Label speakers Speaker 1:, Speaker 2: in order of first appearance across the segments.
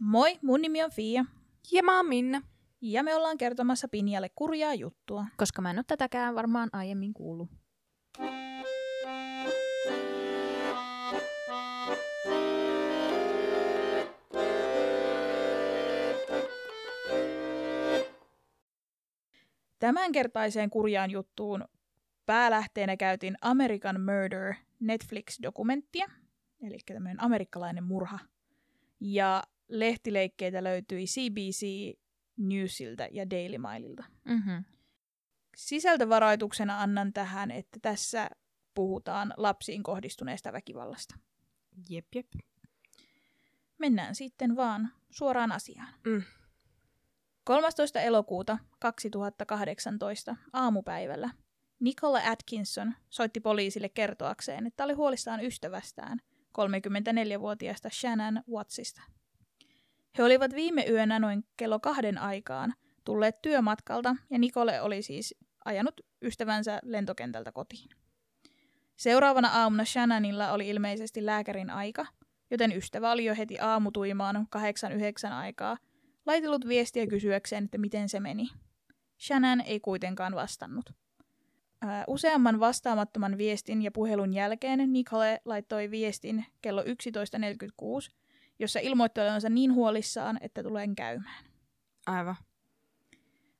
Speaker 1: Moi, mun nimi on Fia.
Speaker 2: Ja mä oon Minna.
Speaker 1: Ja me ollaan kertomassa Pinjalle kurjaa juttua.
Speaker 3: Koska mä en ole tätäkään varmaan aiemmin kuullut.
Speaker 1: Tämänkertaiseen kurjaan juttuun päälähteenä käytiin American Murder Netflix-dokumenttia, eli tämmöinen amerikkalainen murha. Ja lehtileikkeitä löytyi CBC Newsiltä ja Daily Maililta.
Speaker 3: Mm-hmm.
Speaker 1: Sisältövaroituksena annan tähän, että tässä puhutaan lapsiin kohdistuneesta väkivallasta.
Speaker 2: Jep, jep.
Speaker 1: Mennään sitten vaan suoraan asiaan.
Speaker 2: Mm.
Speaker 1: 13. elokuuta 2018 aamupäivällä Nicola Atkinson soitti poliisille kertoakseen, että oli huolissaan ystävästään, 34-vuotiaasta Shannon Wattsista. He olivat viime yönä noin kello kahden aikaan tulleet työmatkalta ja Nicole oli siis ajanut ystävänsä lentokentältä kotiin. Seuraavana aamuna Shannonilla oli ilmeisesti lääkärin aika, joten ystävä oli jo heti aamutuimaan 8-9 aikaa laitellut viestiä kysyäkseen, että miten se meni. Shannon ei kuitenkaan vastannut. Useamman vastaamattoman viestin ja puhelun jälkeen Nicole laittoi viestin kello 11.46, jossa ilmoitti olevansa niin huolissaan, että tulen käymään.
Speaker 2: Aivan.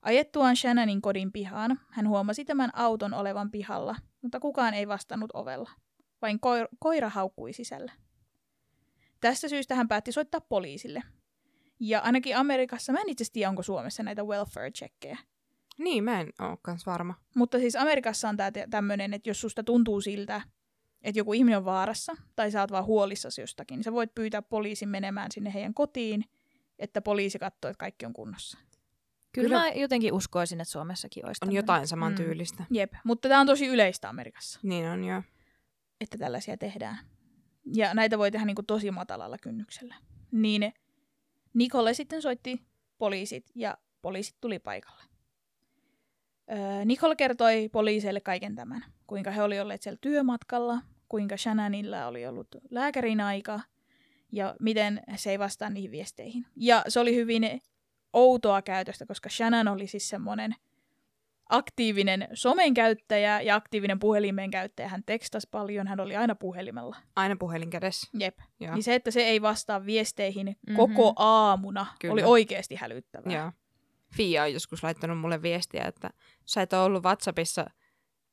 Speaker 1: Ajettuaan Shannonin kodin pihaan, hän huomasi tämän auton olevan pihalla, mutta kukaan ei vastannut ovella. Vain koir- koira haukkui sisällä. Tästä syystä hän päätti soittaa poliisille. Ja ainakin Amerikassa, mä en itse tiedä, onko Suomessa näitä welfare-checkejä.
Speaker 2: Niin, mä en oo kans varma.
Speaker 1: Mutta siis Amerikassa on tää tämmöinen, että jos susta tuntuu siltä, että joku ihminen on vaarassa, tai sä oot vaan huolissasi jostakin, niin sä voit pyytää poliisin menemään sinne heidän kotiin, että poliisi katsoo, että kaikki on kunnossa.
Speaker 3: Kyllä,
Speaker 2: Kyllä.
Speaker 3: mä jotenkin uskoisin, että Suomessakin olisi
Speaker 2: On jotain samantyylistä. Mm.
Speaker 1: Jep, mutta tämä on tosi yleistä Amerikassa,
Speaker 2: Niin on joo.
Speaker 1: että tällaisia tehdään. Ja näitä voi tehdä niinku tosi matalalla kynnyksellä. Niin Nicole sitten soitti poliisit ja poliisit tuli paikalle. Nicole kertoi poliiseille kaiken tämän. Kuinka he oli olleet siellä työmatkalla, kuinka Shannonilla oli ollut lääkärin aika ja miten se ei vastaa niihin viesteihin. Ja se oli hyvin outoa käytöstä, koska Shannon oli siis semmoinen aktiivinen somen käyttäjä ja aktiivinen puhelimen käyttäjä. Hän tekstasi paljon, hän oli aina puhelimella.
Speaker 2: Aina puhelin kädessä.
Speaker 1: Jep.
Speaker 2: Joo.
Speaker 1: Niin se, että se ei vastaa viesteihin
Speaker 3: Mhm.
Speaker 1: koko aamuna,
Speaker 2: Kyllä.
Speaker 1: oli oikeasti hälyttävää.
Speaker 2: Joo. Fia on joskus laittanut mulle viestiä, että sä et ole ollut WhatsAppissa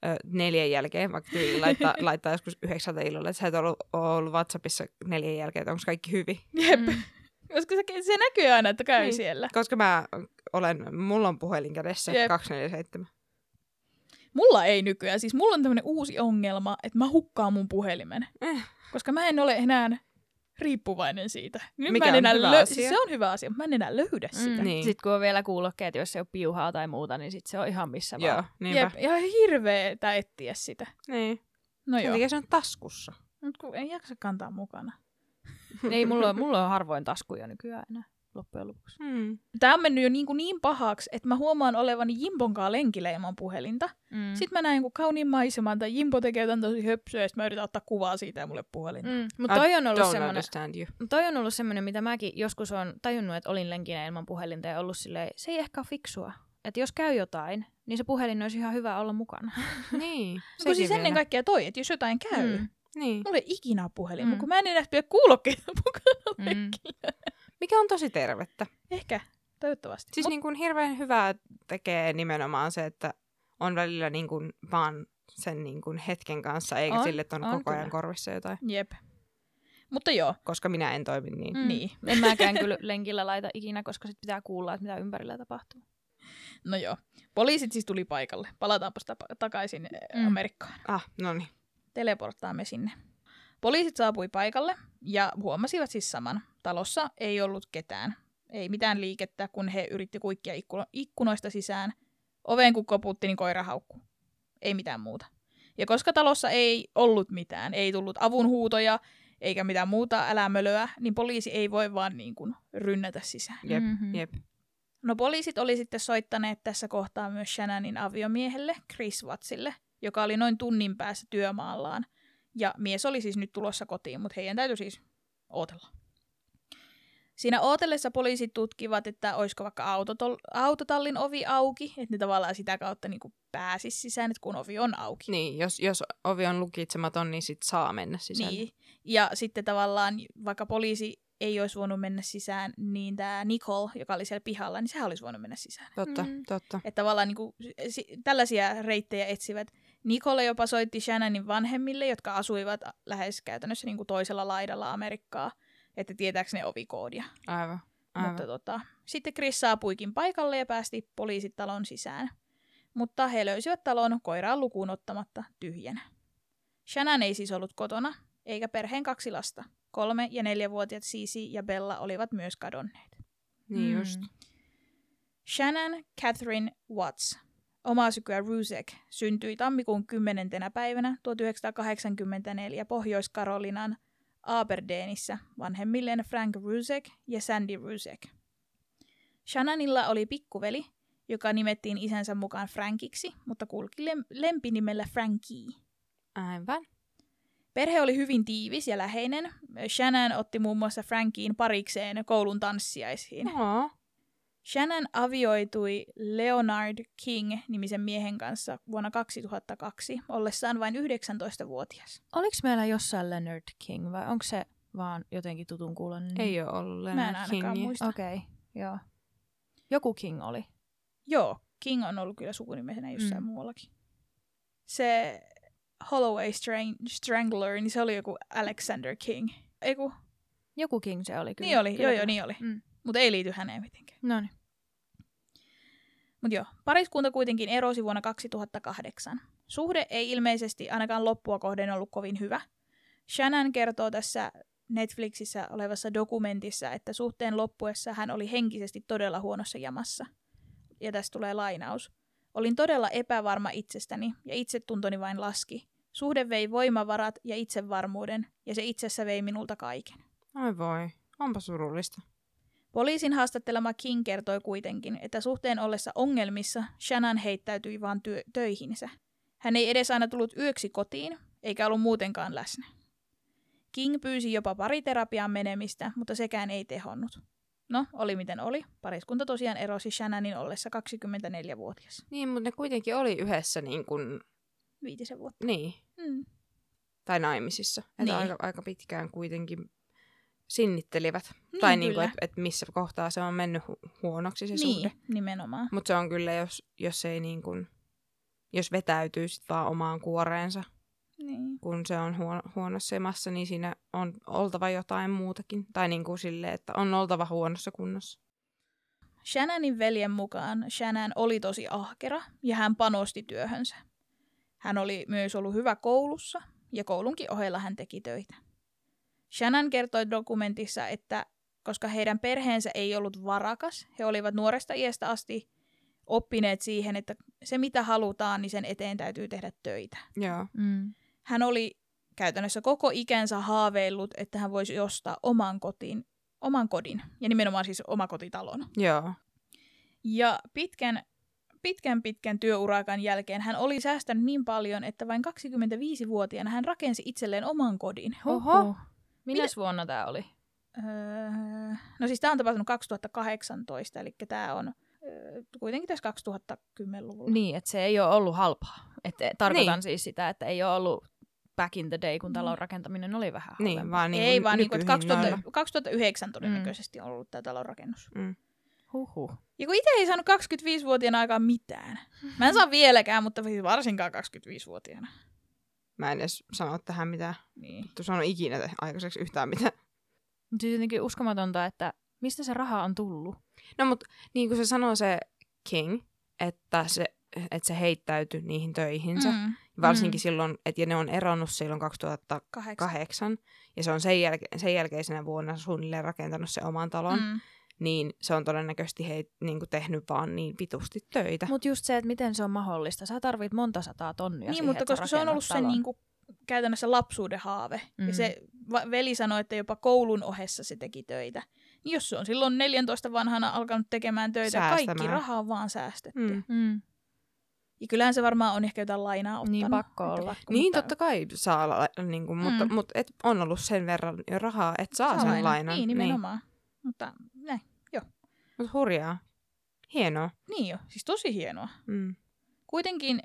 Speaker 2: ö, neljän jälkeen, vaikka tyyli laittaa, laittaa joskus yhdeksältä illalla, että sä et ollut, ole ollut WhatsAppissa neljän jälkeen, että onko kaikki hyvin.
Speaker 1: Jep.
Speaker 3: Mm.
Speaker 1: Koska se, se näkyy aina, että käy
Speaker 2: Niin.
Speaker 1: siellä.
Speaker 2: Koska mä olen, mulla on puhelin kädessä
Speaker 1: Jep.
Speaker 2: 247.
Speaker 1: Mulla ei nykyään. Siis mulla on tämmöinen uusi ongelma, että mä hukkaan mun puhelimen.
Speaker 2: Eh.
Speaker 1: Koska mä en ole enää riippuvainen siitä. Nyt
Speaker 2: Mikä
Speaker 1: mä en
Speaker 2: on
Speaker 1: enää
Speaker 2: hyvä
Speaker 1: lö-
Speaker 2: asia.
Speaker 1: Siis se on hyvä asia, mutta mä en enää löydä sitä.
Speaker 2: Niin.
Speaker 3: Niin. Sitten kun on vielä kuulokkeet, jos ei ole piuhaa tai muuta, niin sit se on ihan missä
Speaker 2: Joo,
Speaker 3: vaan.
Speaker 2: niinpä.
Speaker 1: Jep, ihan hirveetä etsiä sitä.
Speaker 2: Niin.
Speaker 1: No
Speaker 2: Sen
Speaker 1: joo,
Speaker 2: se on taskussa.
Speaker 1: mutta kun ei jaksa kantaa mukana.
Speaker 3: ei, mulla on, mulla on harvoin taskuja nykyään enää loppujen lopuksi.
Speaker 2: Hmm.
Speaker 1: Tämä on mennyt jo niin, kuin niin pahaksi, että mä huomaan olevani Jimbonkaan lenkillä ilman puhelinta.
Speaker 3: Mm.
Speaker 1: Sitten mä näen kauniin maiseman tai Jimbo tekee jotain tosi höpsöä, ja sit mä yritän ottaa kuvaa siitä ja mulle puhelin. Mm.
Speaker 3: Mm. Mutta toi on ollut semmoinen, toi on ollut semmoinen, mitä mäkin joskus on tajunnut, että olin lenkinä ilman puhelinta ja ollut silleen, se ei ehkä ole fiksua. Että jos käy jotain, niin se puhelin olisi ihan hyvä olla mukana.
Speaker 2: niin.
Speaker 1: Kun siis
Speaker 2: sekin
Speaker 1: ennen kaikkea toi, että jos jotain käy, mm.
Speaker 3: Mm.
Speaker 2: Niin.
Speaker 1: mulla ei ikinä puhelin,
Speaker 3: Mm.
Speaker 1: kun mä en enää pidä kuulokkeita mukana
Speaker 3: Mm.
Speaker 1: lenkillä.
Speaker 2: Mikä on tosi tervettä.
Speaker 1: Ehkä, toivottavasti.
Speaker 2: Siis
Speaker 1: Mut,
Speaker 2: niin kuin hirveän hyvää tekee nimenomaan se, että on välillä niin kuin vaan sen niin kuin hetken kanssa, eikä
Speaker 3: On,
Speaker 2: sille, että on,
Speaker 3: on
Speaker 2: koko ajan
Speaker 3: kyllä.
Speaker 2: korvissa jotain.
Speaker 1: Jep. Mutta joo,
Speaker 2: Koska minä en toimi niin.
Speaker 3: Mm.
Speaker 1: niin.
Speaker 3: En mäkään kyllä lenkillä laita ikinä, koska sit pitää kuulla, että mitä ympärillä tapahtuu.
Speaker 1: No joo. Poliisit siis tuli paikalle. Palataanpas tapa- takaisin mm.
Speaker 3: Mm.
Speaker 1: Amerikkaan.
Speaker 2: Ah, no niin.
Speaker 1: Teleporttaamme sinne. Poliisit saapui paikalle ja huomasivat siis saman. Talossa ei ollut ketään. Ei mitään liikettä, kun he yritti kuikkia ikkuno- ikkunoista sisään. Oveen kun koputti, niin koira haukkui. Ei mitään muuta. Ja koska talossa ei ollut mitään, ei tullut avunhuutoja eikä mitään muuta älämölöä, niin poliisi ei voi vaan niin kuin rynnätä sisään.
Speaker 2: Jep,
Speaker 3: Mhm.
Speaker 2: jep.
Speaker 1: No poliisit oli sitten soittaneet tässä kohtaa myös Shannonin aviomiehelle, Chris Wattsille, joka oli noin tunnin päässä työmaallaan. Ja mies oli siis nyt tulossa kotiin, mutta heidän täytyy siis ootella. Siinä ootellessa poliisit tutkivat, että olisiko vaikka autotol- autotallin ovi auki, että ne tavallaan sitä kautta niin pääsisi sisään, että kun ovi on auki.
Speaker 2: Niin, jos, jos ovi on lukitsematon, niin sit saa mennä sisälle.
Speaker 1: Niin. Ja sitten tavallaan, vaikka poliisi ei olisi voinut mennä sisään, niin tämä Nicole, joka oli siellä pihalla, niin sehän olisi voinut mennä sisään.
Speaker 2: Totta,
Speaker 3: Mm.
Speaker 2: totta.
Speaker 1: Että tavallaan niin kuin, tällaisia reittejä etsivät. Nicole jopa soitti Shannonin vanhemmille, jotka asuivat lähes käytännössä niin kuin toisella laidalla Amerikkaa, että tietääkö ne ovikoodia.
Speaker 2: Aivan. Aivan.
Speaker 1: Mutta tota, sitten Chris saapuikin paikalle ja päästi poliisit talon sisään. Mutta he löysivät talon koiraan lukuun ottamatta tyhjänä. Shannon ei siis ollut kotona, eikä perheen kaksi lasta. Kolme- ja neljävuotiaat Cici ja Bella olivat myös kadonneet.
Speaker 2: Niin
Speaker 3: Mm.
Speaker 2: just.
Speaker 1: Shannon Catherine Watts, omaa sykyä Rusek, syntyi tammikuun 10. päivänä 1984 Pohjois-Karolinan Aberdeenissä vanhemmilleen Frank Rusek ja Sandy Rusek. Shannonilla oli pikkuveli, joka nimettiin isänsä mukaan Frankiksi, mutta kulki lem- lempinimellä Frankie.
Speaker 2: Aivan.
Speaker 1: Perhe oli hyvin tiivis ja läheinen. Shannon otti muun muassa Frankiin parikseen koulun tanssiaisiin.
Speaker 2: No.
Speaker 1: Shannon avioitui Leonard King-nimisen miehen kanssa vuonna 2002, ollessaan vain 19-vuotias.
Speaker 3: Oliko meillä jossain Leonard King vai onko se vaan jotenkin tutun kuulonen?
Speaker 2: Ei ole ollut
Speaker 1: Mä en
Speaker 2: Leonard
Speaker 1: ainakaan
Speaker 2: Kingiä.
Speaker 1: muista.
Speaker 3: Okei, okay, joo. Joku King oli.
Speaker 1: Joo, King on ollut kyllä sukunimesenä jossain
Speaker 3: Mm.
Speaker 1: muuallakin. Se Holloway Strang- Strangler, niin se oli joku Alexander King. Eiku,
Speaker 3: Joku King se oli kyllä.
Speaker 1: niin oli,
Speaker 3: kyllä,
Speaker 1: joo
Speaker 3: kyllä.
Speaker 1: joo, niin oli.
Speaker 3: Mm.
Speaker 1: Mutta ei liity häneen mitenkään.
Speaker 3: No niin.
Speaker 1: Mutta joo, pariskunta kuitenkin erosi vuonna 2008. Suhde ei ilmeisesti ainakaan loppua kohden ollut kovin hyvä. Shannon kertoo tässä Netflixissä olevassa dokumentissa, että suhteen loppuessa hän oli henkisesti todella huonossa jamassa. Ja tästä tulee lainaus. Olin todella epävarma itsestäni ja itsetuntoni vain laski. Suhde vei voimavarat ja itsevarmuuden ja se itsessä vei minulta kaiken.
Speaker 2: Ai voi. Onpa surullista.
Speaker 1: Poliisin haastattelema King kertoi kuitenkin, että suhteen ollessa ongelmissa Shannon heittäytyi vaan työ- töihinsä. Hän ei edes aina tullut yöksi kotiin, eikä ollut muutenkaan läsnä. King pyysi jopa pariterapiaan menemistä, mutta sekään ei tehonnut. No, oli miten oli. Pariskunta tosiaan erosi Shannonin ollessa 24-vuotias.
Speaker 2: Niin, mutta ne kuitenkin oli yhdessä niin kuin,
Speaker 1: Viitisen vuotta.
Speaker 2: niin,
Speaker 1: Mm.
Speaker 2: tai naimisissa. Että
Speaker 1: Niin.
Speaker 2: aika, aika pitkään kuitenkin sinnittelivät.
Speaker 1: Niin,
Speaker 2: tai niin kuin, että et missä kohtaa se on mennyt hu- huonoksi se
Speaker 1: niin,
Speaker 2: suhde.
Speaker 1: nimenomaan.
Speaker 2: Mutta se on kyllä, jos, jos ei niin kuin, jos vetäytyy sit vaan omaan kuoreensa,
Speaker 1: Niin.
Speaker 2: kun se on huono, huonossa semassa, niin siinä on oltava jotain muutakin. Tai niin kuin silleen, että on oltava huonossa kunnossa.
Speaker 1: Shannonin veljen mukaan Shannon oli tosi ahkera ja hän panosti työhönsä. Hän oli myös ollut hyvä koulussa ja koulunkin ohella hän teki töitä. Shannon kertoi dokumentissa, että koska heidän perheensä ei ollut varakas, he olivat nuoresta iästä asti oppineet siihen, että se mitä halutaan, niin sen eteen täytyy tehdä töitä.
Speaker 2: Joo.
Speaker 3: Mm.
Speaker 1: Hän oli käytännössä koko ikänsä haaveillut, että hän voisi ostaa oman kotiin, oman kodin, ja nimenomaan siis omakotitalon.
Speaker 2: Joo.
Speaker 1: Ja pitkän, pitkän pitkän työurakan jälkeen hän oli säästänyt niin paljon, että vain 25-vuotiaana hän rakensi itselleen oman kodin.
Speaker 2: Oho.
Speaker 3: Minäs vuonna tämä oli?
Speaker 1: Öö, no siis tämä on tapahtunut 2018, eli tämä on öö, kuitenkin tässä 2010-luvulla.
Speaker 3: Niin, että se ei ole ollut halpaa. Et, tarkoitan
Speaker 2: Niin.
Speaker 3: siis sitä, että ei ole ollut back in the day, kun
Speaker 1: Mm.
Speaker 3: talon rakentaminen oli vähän
Speaker 2: Niin,
Speaker 3: halvempaa.
Speaker 2: vaan niin
Speaker 1: Ei vaan niin kuin, että 2000,
Speaker 2: nykyhinnoilla.
Speaker 1: 2009 todennäköisesti on ollut tämä talon rakennus.
Speaker 2: Mm.
Speaker 3: Huhhuh.
Speaker 1: Ja kun itse ei saanut 25-vuotiaana aikaan mitään. Mä en saa vieläkään, mutta siis varsinkaan 25-vuotiaana.
Speaker 2: Mä en edes sano tähän mitään.
Speaker 1: Niin.
Speaker 2: Vittu sano ikinä aikaiseksi yhtään mitään.
Speaker 3: Mutta siis jotenkin uskomatonta, että mistä se raha on tullut.
Speaker 2: No mutta niin kuin se sanoo se King, että se, että se heittäytyi niihin töihinsä. Mm. Varsinkin
Speaker 3: Mm.
Speaker 2: silloin, että ja ne on eronnut silloin 2008.
Speaker 1: Kahdeksan.
Speaker 2: Ja se on sen, jälke- sen jälkeisenä vuonna suunnilleen rakentanut se oman talon. Mm. Niin se on todennäköisesti he, niin kuin tehnyt vaan niin vitusti töitä.
Speaker 3: Mutta just se, että miten se on mahdollista. Sä tarvit monta sataa tonnia
Speaker 1: Niin,
Speaker 3: siihen,
Speaker 1: mutta koska se on ollut sen
Speaker 3: talon.
Speaker 1: niin kuin, käytännössä lapsuuden haave. Mm. Ja se va- veli sanoi, että jopa koulun ohessa se teki töitä. Niin jos se on silloin 14 vanhana alkanut tekemään töitä, kaikki
Speaker 2: Säästämään.
Speaker 1: raha on vaan säästetty. Mm.
Speaker 2: Mm.
Speaker 1: Ja kyllähän se varmaan on ehkä jotain lainaa ottanut.
Speaker 3: Niin, pakko olla.
Speaker 2: Niin,
Speaker 1: mutta
Speaker 2: totta kai saa, niin kuin, mutta,
Speaker 1: Mm.
Speaker 2: mutta et on ollut sen verran jo rahaa, että saa,
Speaker 1: saa
Speaker 2: sen
Speaker 1: lainaa.
Speaker 2: lainan.
Speaker 1: Niin, nimenomaan. Mutta näin.
Speaker 2: Mutta hurjaa. Hienoa.
Speaker 1: Niin jo, siis tosi hienoa.
Speaker 2: Mm.
Speaker 1: Kuitenkin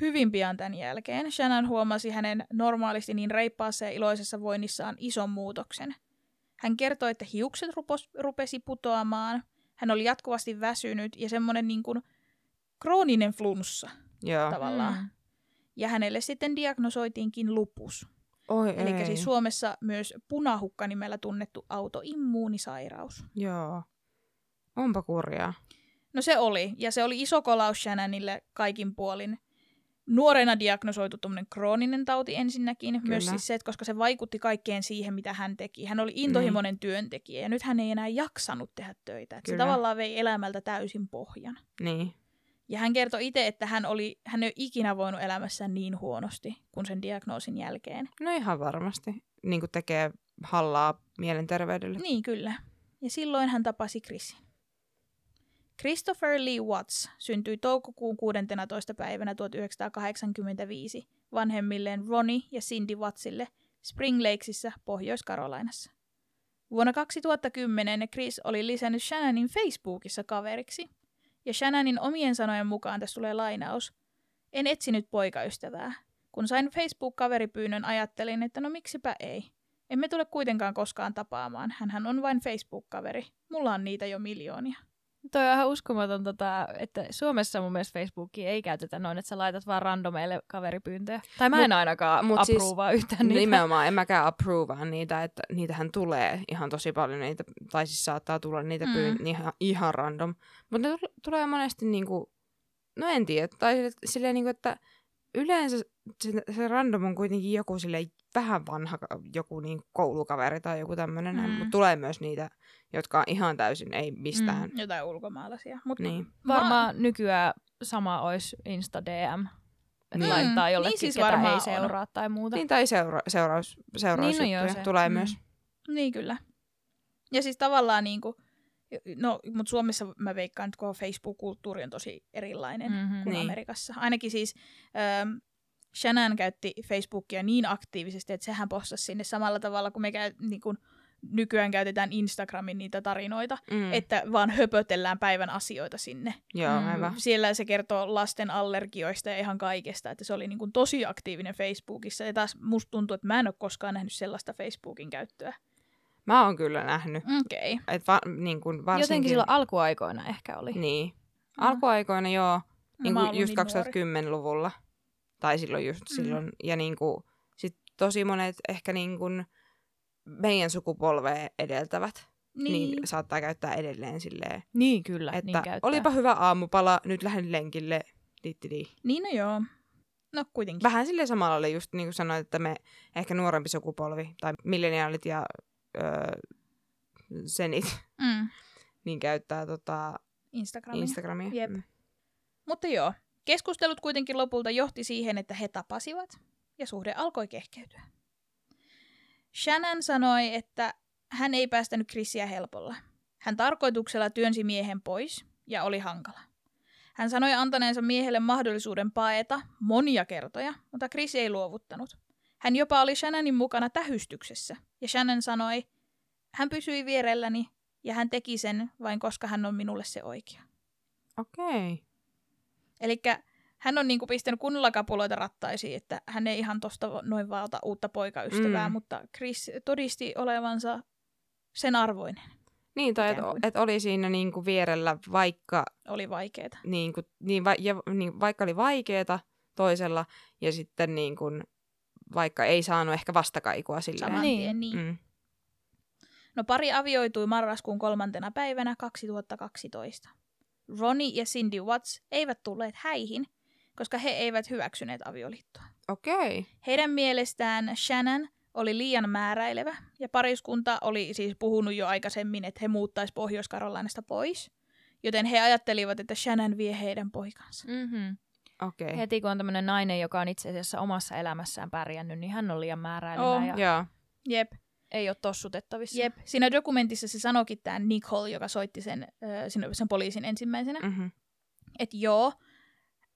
Speaker 1: hyvin pian tämän jälkeen Shannon huomasi hänen normaalisti niin reippaassa ja iloisessa voinnissaan ison muutoksen. Hän kertoi, että hiukset rupos, rupesi putoamaan, hän oli jatkuvasti väsynyt ja semmoinen niin kuin krooninen flunssa
Speaker 2: Joo.
Speaker 1: tavallaan.
Speaker 3: Mm.
Speaker 1: Ja hänelle sitten diagnosoitiinkin lupus.
Speaker 2: Oi
Speaker 1: Eli
Speaker 2: ei.
Speaker 1: siis Suomessa myös punahukka nimellä tunnettu autoimmuunisairaus.
Speaker 2: Joo. Onpa kurjaa.
Speaker 1: No se oli, ja se oli iso kolaus Shannonille kaikin puolin. Nuorena diagnosoitu tuommoinen krooninen tauti ensinnäkin. Kyllä. Myös siis se, että koska se vaikutti kaikkeen siihen, mitä hän teki. Hän oli intohimoinen mm. työntekijä, ja nyt hän ei enää jaksanut tehdä töitä. Se tavallaan vei elämältä täysin pohjan.
Speaker 2: Niin.
Speaker 1: Ja hän kertoi itse, että hän, oli, hän ei ole ikinä voinut elämässään niin huonosti kuin sen diagnoosin jälkeen.
Speaker 2: No ihan varmasti. Niin kuin tekee hallaa mielenterveydelle.
Speaker 1: Niin, kyllä. Ja silloin hän tapasi Chrisin. Christopher Lee Watts syntyi toukokuun 16. päivänä 1985 vanhemmilleen Ronnie ja Cindy Wattsille Spring Lakesissa Pohjois-Karolainassa. Vuonna 2010 Chris oli lisännyt Shannonin Facebookissa kaveriksi, ja Shannonin omien sanojen mukaan tässä tulee lainaus. En etsinyt poikaystävää. Kun sain Facebook-kaveripyynnön, ajattelin, että no miksipä ei. Emme tule kuitenkaan koskaan tapaamaan. Hänhän on vain Facebook-kaveri. Mulla on niitä jo miljoonia.
Speaker 3: Toi on ihan uskomaton, tota, että Suomessa mun mielestä Facebookia ei käytetä noin, että sä laitat vaan randomeille kaveripyyntöjä. Tai mä
Speaker 2: Mut-
Speaker 3: en ainakaan
Speaker 2: mut siis
Speaker 3: approvea yhtään niitä.
Speaker 2: Nimenomaan, en mäkään approvea niitä, että niitähän tulee ihan tosi paljon niitä, tai siis saattaa tulla niitä
Speaker 1: Mm.
Speaker 2: pyyn, ihan, ihan random. Mutta ne tul- tulee monesti niinku, no en tiedä, tai sille- silleen niinku, että yleensä se, se random on kuitenkin joku sille vähän vanha joku niin koulukaveri tai joku tämmöinen,
Speaker 1: Mm.
Speaker 2: mutta tulee myös niitä, jotka on ihan täysin ei mistään. Mm.
Speaker 1: Jotain ulkomaalaisia. Mut
Speaker 2: Niin.
Speaker 3: Varmaan nykyään sama olisi Insta DM. Että
Speaker 2: Niin.
Speaker 3: laittaa jollekin,
Speaker 1: niin siis
Speaker 3: ketä
Speaker 1: varmaan
Speaker 3: ei
Speaker 1: on.
Speaker 3: seuraa tai muuta.
Speaker 2: Niin, tai seura- seuraus, seurausjuttuja
Speaker 3: Niin, no joo, se.
Speaker 2: tulee
Speaker 3: Mm.
Speaker 2: myös.
Speaker 1: Niin kyllä. Ja siis tavallaan niinku, no, mutta Suomessa mä veikkaan, että koko Facebook-kulttuuri on tosi erilainen
Speaker 3: Mhm.
Speaker 1: kuin
Speaker 2: Niin.
Speaker 1: Amerikassa. Ainakin siis ähm, Shannon käytti Facebookia niin aktiivisesti, että sehän postasi sinne samalla tavalla kuin me käy, niin kuin nykyään käytetään Instagramin niitä tarinoita,
Speaker 2: Mm.
Speaker 1: mm. että vaan höpötellään päivän asioita sinne.
Speaker 2: Joo,
Speaker 3: Mm.
Speaker 2: aivan.
Speaker 1: Siellä se kertoo lasten allergioista ja ihan kaikesta, että se oli niin kuin tosi aktiivinen Facebookissa. Ja taas musta tuntuu, että mä en ole koskaan nähnyt sellaista Facebookin käyttöä.
Speaker 2: Mä oon kyllä nähnyt.
Speaker 1: Okei. Okay.
Speaker 2: Et va, niin kuin varsinkin,
Speaker 3: Jotenkin silloin alkuaikoina ehkä oli.
Speaker 2: Niin. Alkuaikoina joo, niin kuin just
Speaker 1: niin nuori.
Speaker 2: 2010-luvulla. Tai silloin just
Speaker 1: Mm.
Speaker 2: silloin. Ja niin kuin, sit tosi monet ehkä niin kuin meidän sukupolvea edeltävät, niin.
Speaker 1: Niin.
Speaker 2: niin saattaa käyttää edelleen silleen,
Speaker 3: Niin kyllä,
Speaker 2: että
Speaker 3: niin käyttää.
Speaker 2: olipa hyvä aamupala, nyt lähden lenkille, dittidi.
Speaker 1: Niin no joo. No kuitenkin.
Speaker 2: Vähän silleen samalla just niin kuin sanoit, että me ehkä nuorempi sukupolvi tai milleniaalit ja öö, senit,
Speaker 1: Mm.
Speaker 2: niin käyttää tota
Speaker 1: Instagramia.
Speaker 2: Instagramia.
Speaker 1: Jep.
Speaker 2: Mm.
Speaker 1: Mutta joo, keskustelut kuitenkin lopulta johti siihen, että he tapasivat ja suhde alkoi kehkeytyä. Shannon sanoi, että hän ei päästänyt Chrisiä helpolla. Hän tarkoituksella työnsi miehen pois ja oli hankala. Hän sanoi antaneensa miehelle mahdollisuuden paeta monia kertoja, mutta Chris ei luovuttanut. Hän jopa oli Shannonin mukana tähystyksessä, ja Shannon sanoi, hän pysyi vierelläni ja hän teki sen vain koska hän on minulle se oikea.
Speaker 2: Okei. Okay.
Speaker 1: Eli hän on niinku pistänyt kunnolla kapuloita rattaisiin, että hän ei ihan tosta noin vaan ota uutta poikaystävää,
Speaker 2: Mm.
Speaker 1: mutta Chris todisti olevansa sen arvoinen.
Speaker 2: Niin, tai että et oli siinä niinku vierellä, vaikka,
Speaker 1: Oli vaikeeta.
Speaker 2: niinku, niin, va, ja, niin, vaikka oli vaikeeta toisella, ja sitten niinku, vaikka ei saanut ehkä vastakaikua silleen.
Speaker 1: Saman
Speaker 3: Niin.
Speaker 1: tien, niin.
Speaker 2: Mm.
Speaker 1: No pari avioitui marraskuun kolmantena päivänä 2012. Ronnie ja Cindy Watts eivät tulleet häihin, koska he eivät hyväksyneet avioliittoa.
Speaker 2: Okei.
Speaker 1: Heidän mielestään Shannon oli liian määräilevä ja pariskunta oli siis puhunut jo aikaisemmin, että he muuttaisi Pohjois-Karolainasta pois. Joten he ajattelivat, että Shannon vie heidän poikansa.
Speaker 3: Mm-hmm.
Speaker 2: Okei.
Speaker 3: Heti kun on tämmöinen nainen, joka on itse asiassa omassa elämässään pärjännyt, niin hän on liian määräilevä
Speaker 1: On.
Speaker 3: ja
Speaker 2: Joo.
Speaker 1: Jep,
Speaker 3: ei ole tossutettavissa.
Speaker 1: jep. Siinä dokumentissa se sanoikin tämä Nicole, joka soitti sen, äh, sen poliisin ensimmäisenä,
Speaker 2: Mm-hmm.
Speaker 1: että joo,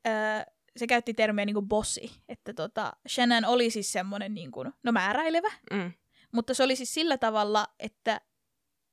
Speaker 1: äh, se käytti termiä niin kuin bossi, että tota, Shannon oli siis semmoinen niin kuin, no määräilevä,
Speaker 2: Mm.
Speaker 1: mutta se oli siis sillä tavalla, että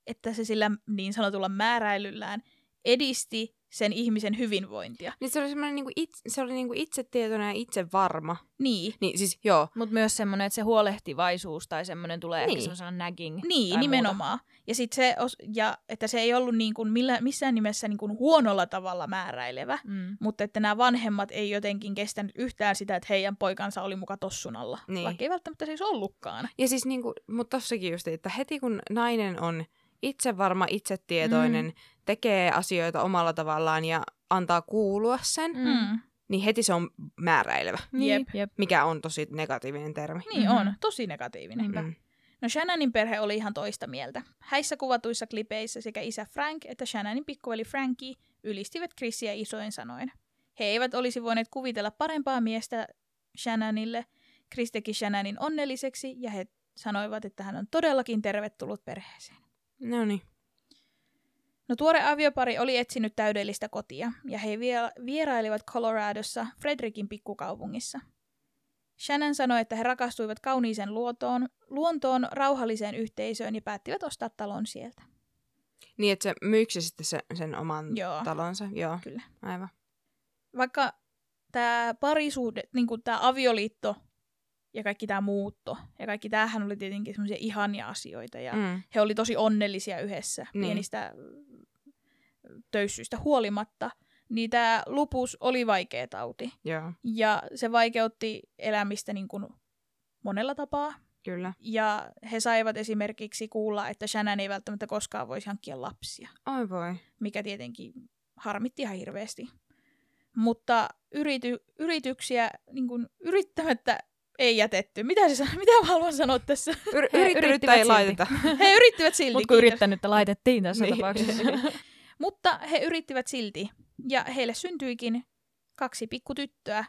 Speaker 1: että se sillä niin sanotulla määräilyllään edisti sen ihmisen hyvinvointia.
Speaker 2: Niin se oli semmoinen niinku itse, se oli niinku itsetietoinen ja itse varma.
Speaker 1: Niin,
Speaker 2: Niin siis joo,
Speaker 3: Mutta myös semmoinen, että se huolehtivaisuus tai semmoinen tulee
Speaker 2: Niin.
Speaker 3: ehkä semmoisena nagging.
Speaker 1: niin nimenomaan. Ja, sit se, ja että se ei ollut niin kuin millä, missään nimessä niin kuin huonolla tavalla määräilevä,
Speaker 3: Muuta. Mm.
Speaker 1: mutta että nämä vanhemmat ei jotenkin kestänyt yhtään sitä, että heidän poikansa oli muka tossun alla.
Speaker 2: Niin.
Speaker 1: Vaikka ei välttämättä siis ollutkaan.
Speaker 2: Ja siis niinku, mutta tossakin just, että heti kun nainen on itsevarma, itsetietoinen, mm. tekee asioita omalla tavallaan ja antaa kuulua sen, mm.
Speaker 1: Mm.
Speaker 2: niin heti se on määräilevä,
Speaker 3: Niin,
Speaker 1: Jep.
Speaker 3: jep.
Speaker 2: mikä on tosi negatiivinen termi.
Speaker 1: Niin
Speaker 3: Mhm.
Speaker 1: on, tosi negatiivinen.
Speaker 3: Niinpä.
Speaker 2: Mm.
Speaker 1: No Shannonin perhe oli ihan toista mieltä. Häissä kuvatuissa klipeissä sekä isä Frank että Shannonin pikkuveli Frankie ylistivät Chrissiä isoin sanoin. He eivät olisi voineet kuvitella parempaa miestä Shannonille. Chris teki Shannonin onnelliseksi ja he sanoivat, että hän on todellakin tervetullut perheeseen.
Speaker 2: No niin.
Speaker 1: No tuore aviopari oli etsinyt täydellistä kotia ja he vie- vierailivat Coloradossa Frederickin pikkukaupungissa. Shannon sanoi, että he rakastuivat kauniiseen luontoon, luontoon, rauhalliseen yhteisöön ja päättivät ostaa talon sieltä.
Speaker 2: Niin, että se myyksi sitten se, sen oman
Speaker 1: Joo.
Speaker 2: talonsa. Joo,
Speaker 1: Kyllä.
Speaker 2: aivan.
Speaker 1: Vaikka tämä parisuhde, niin kuin tämä avioliitto ja kaikki tämä muutto ja kaikki tämähän oli tietenkin semmoisia ihania asioita ja
Speaker 2: Mm.
Speaker 1: he oli tosi onnellisia yhdessä
Speaker 2: Niin.
Speaker 1: pienistä mm, töyssyistä huolimatta, niin tämä lupus oli vaikea tauti.
Speaker 2: Joo,
Speaker 1: Ja se vaikeutti elämistä niin kuin monella tapaa.
Speaker 2: kyllä.
Speaker 1: Ja he saivat esimerkiksi kuulla, että Shannon ei välttämättä koskaan voisi hankkia lapsia,
Speaker 2: Oi voi.
Speaker 1: mikä tietenkin harmitti ihan hirveästi. Mutta yrity, yrityksiä niin kuin yrittämättä ei jätetty. Mitä, se, san- mitä mä haluan sanoa tässä?
Speaker 2: Yr-
Speaker 3: yrittivät
Speaker 2: ei
Speaker 3: silti.
Speaker 2: laiteta.
Speaker 1: He yrittivät silti.
Speaker 3: Mutta kun
Speaker 1: kiitos.
Speaker 3: yrittänyttä laitettiin tässä
Speaker 2: Niin.
Speaker 3: tapauksessa.
Speaker 1: Mutta he yrittivät silti, ja heille syntyikin kaksi pikkutyttöä.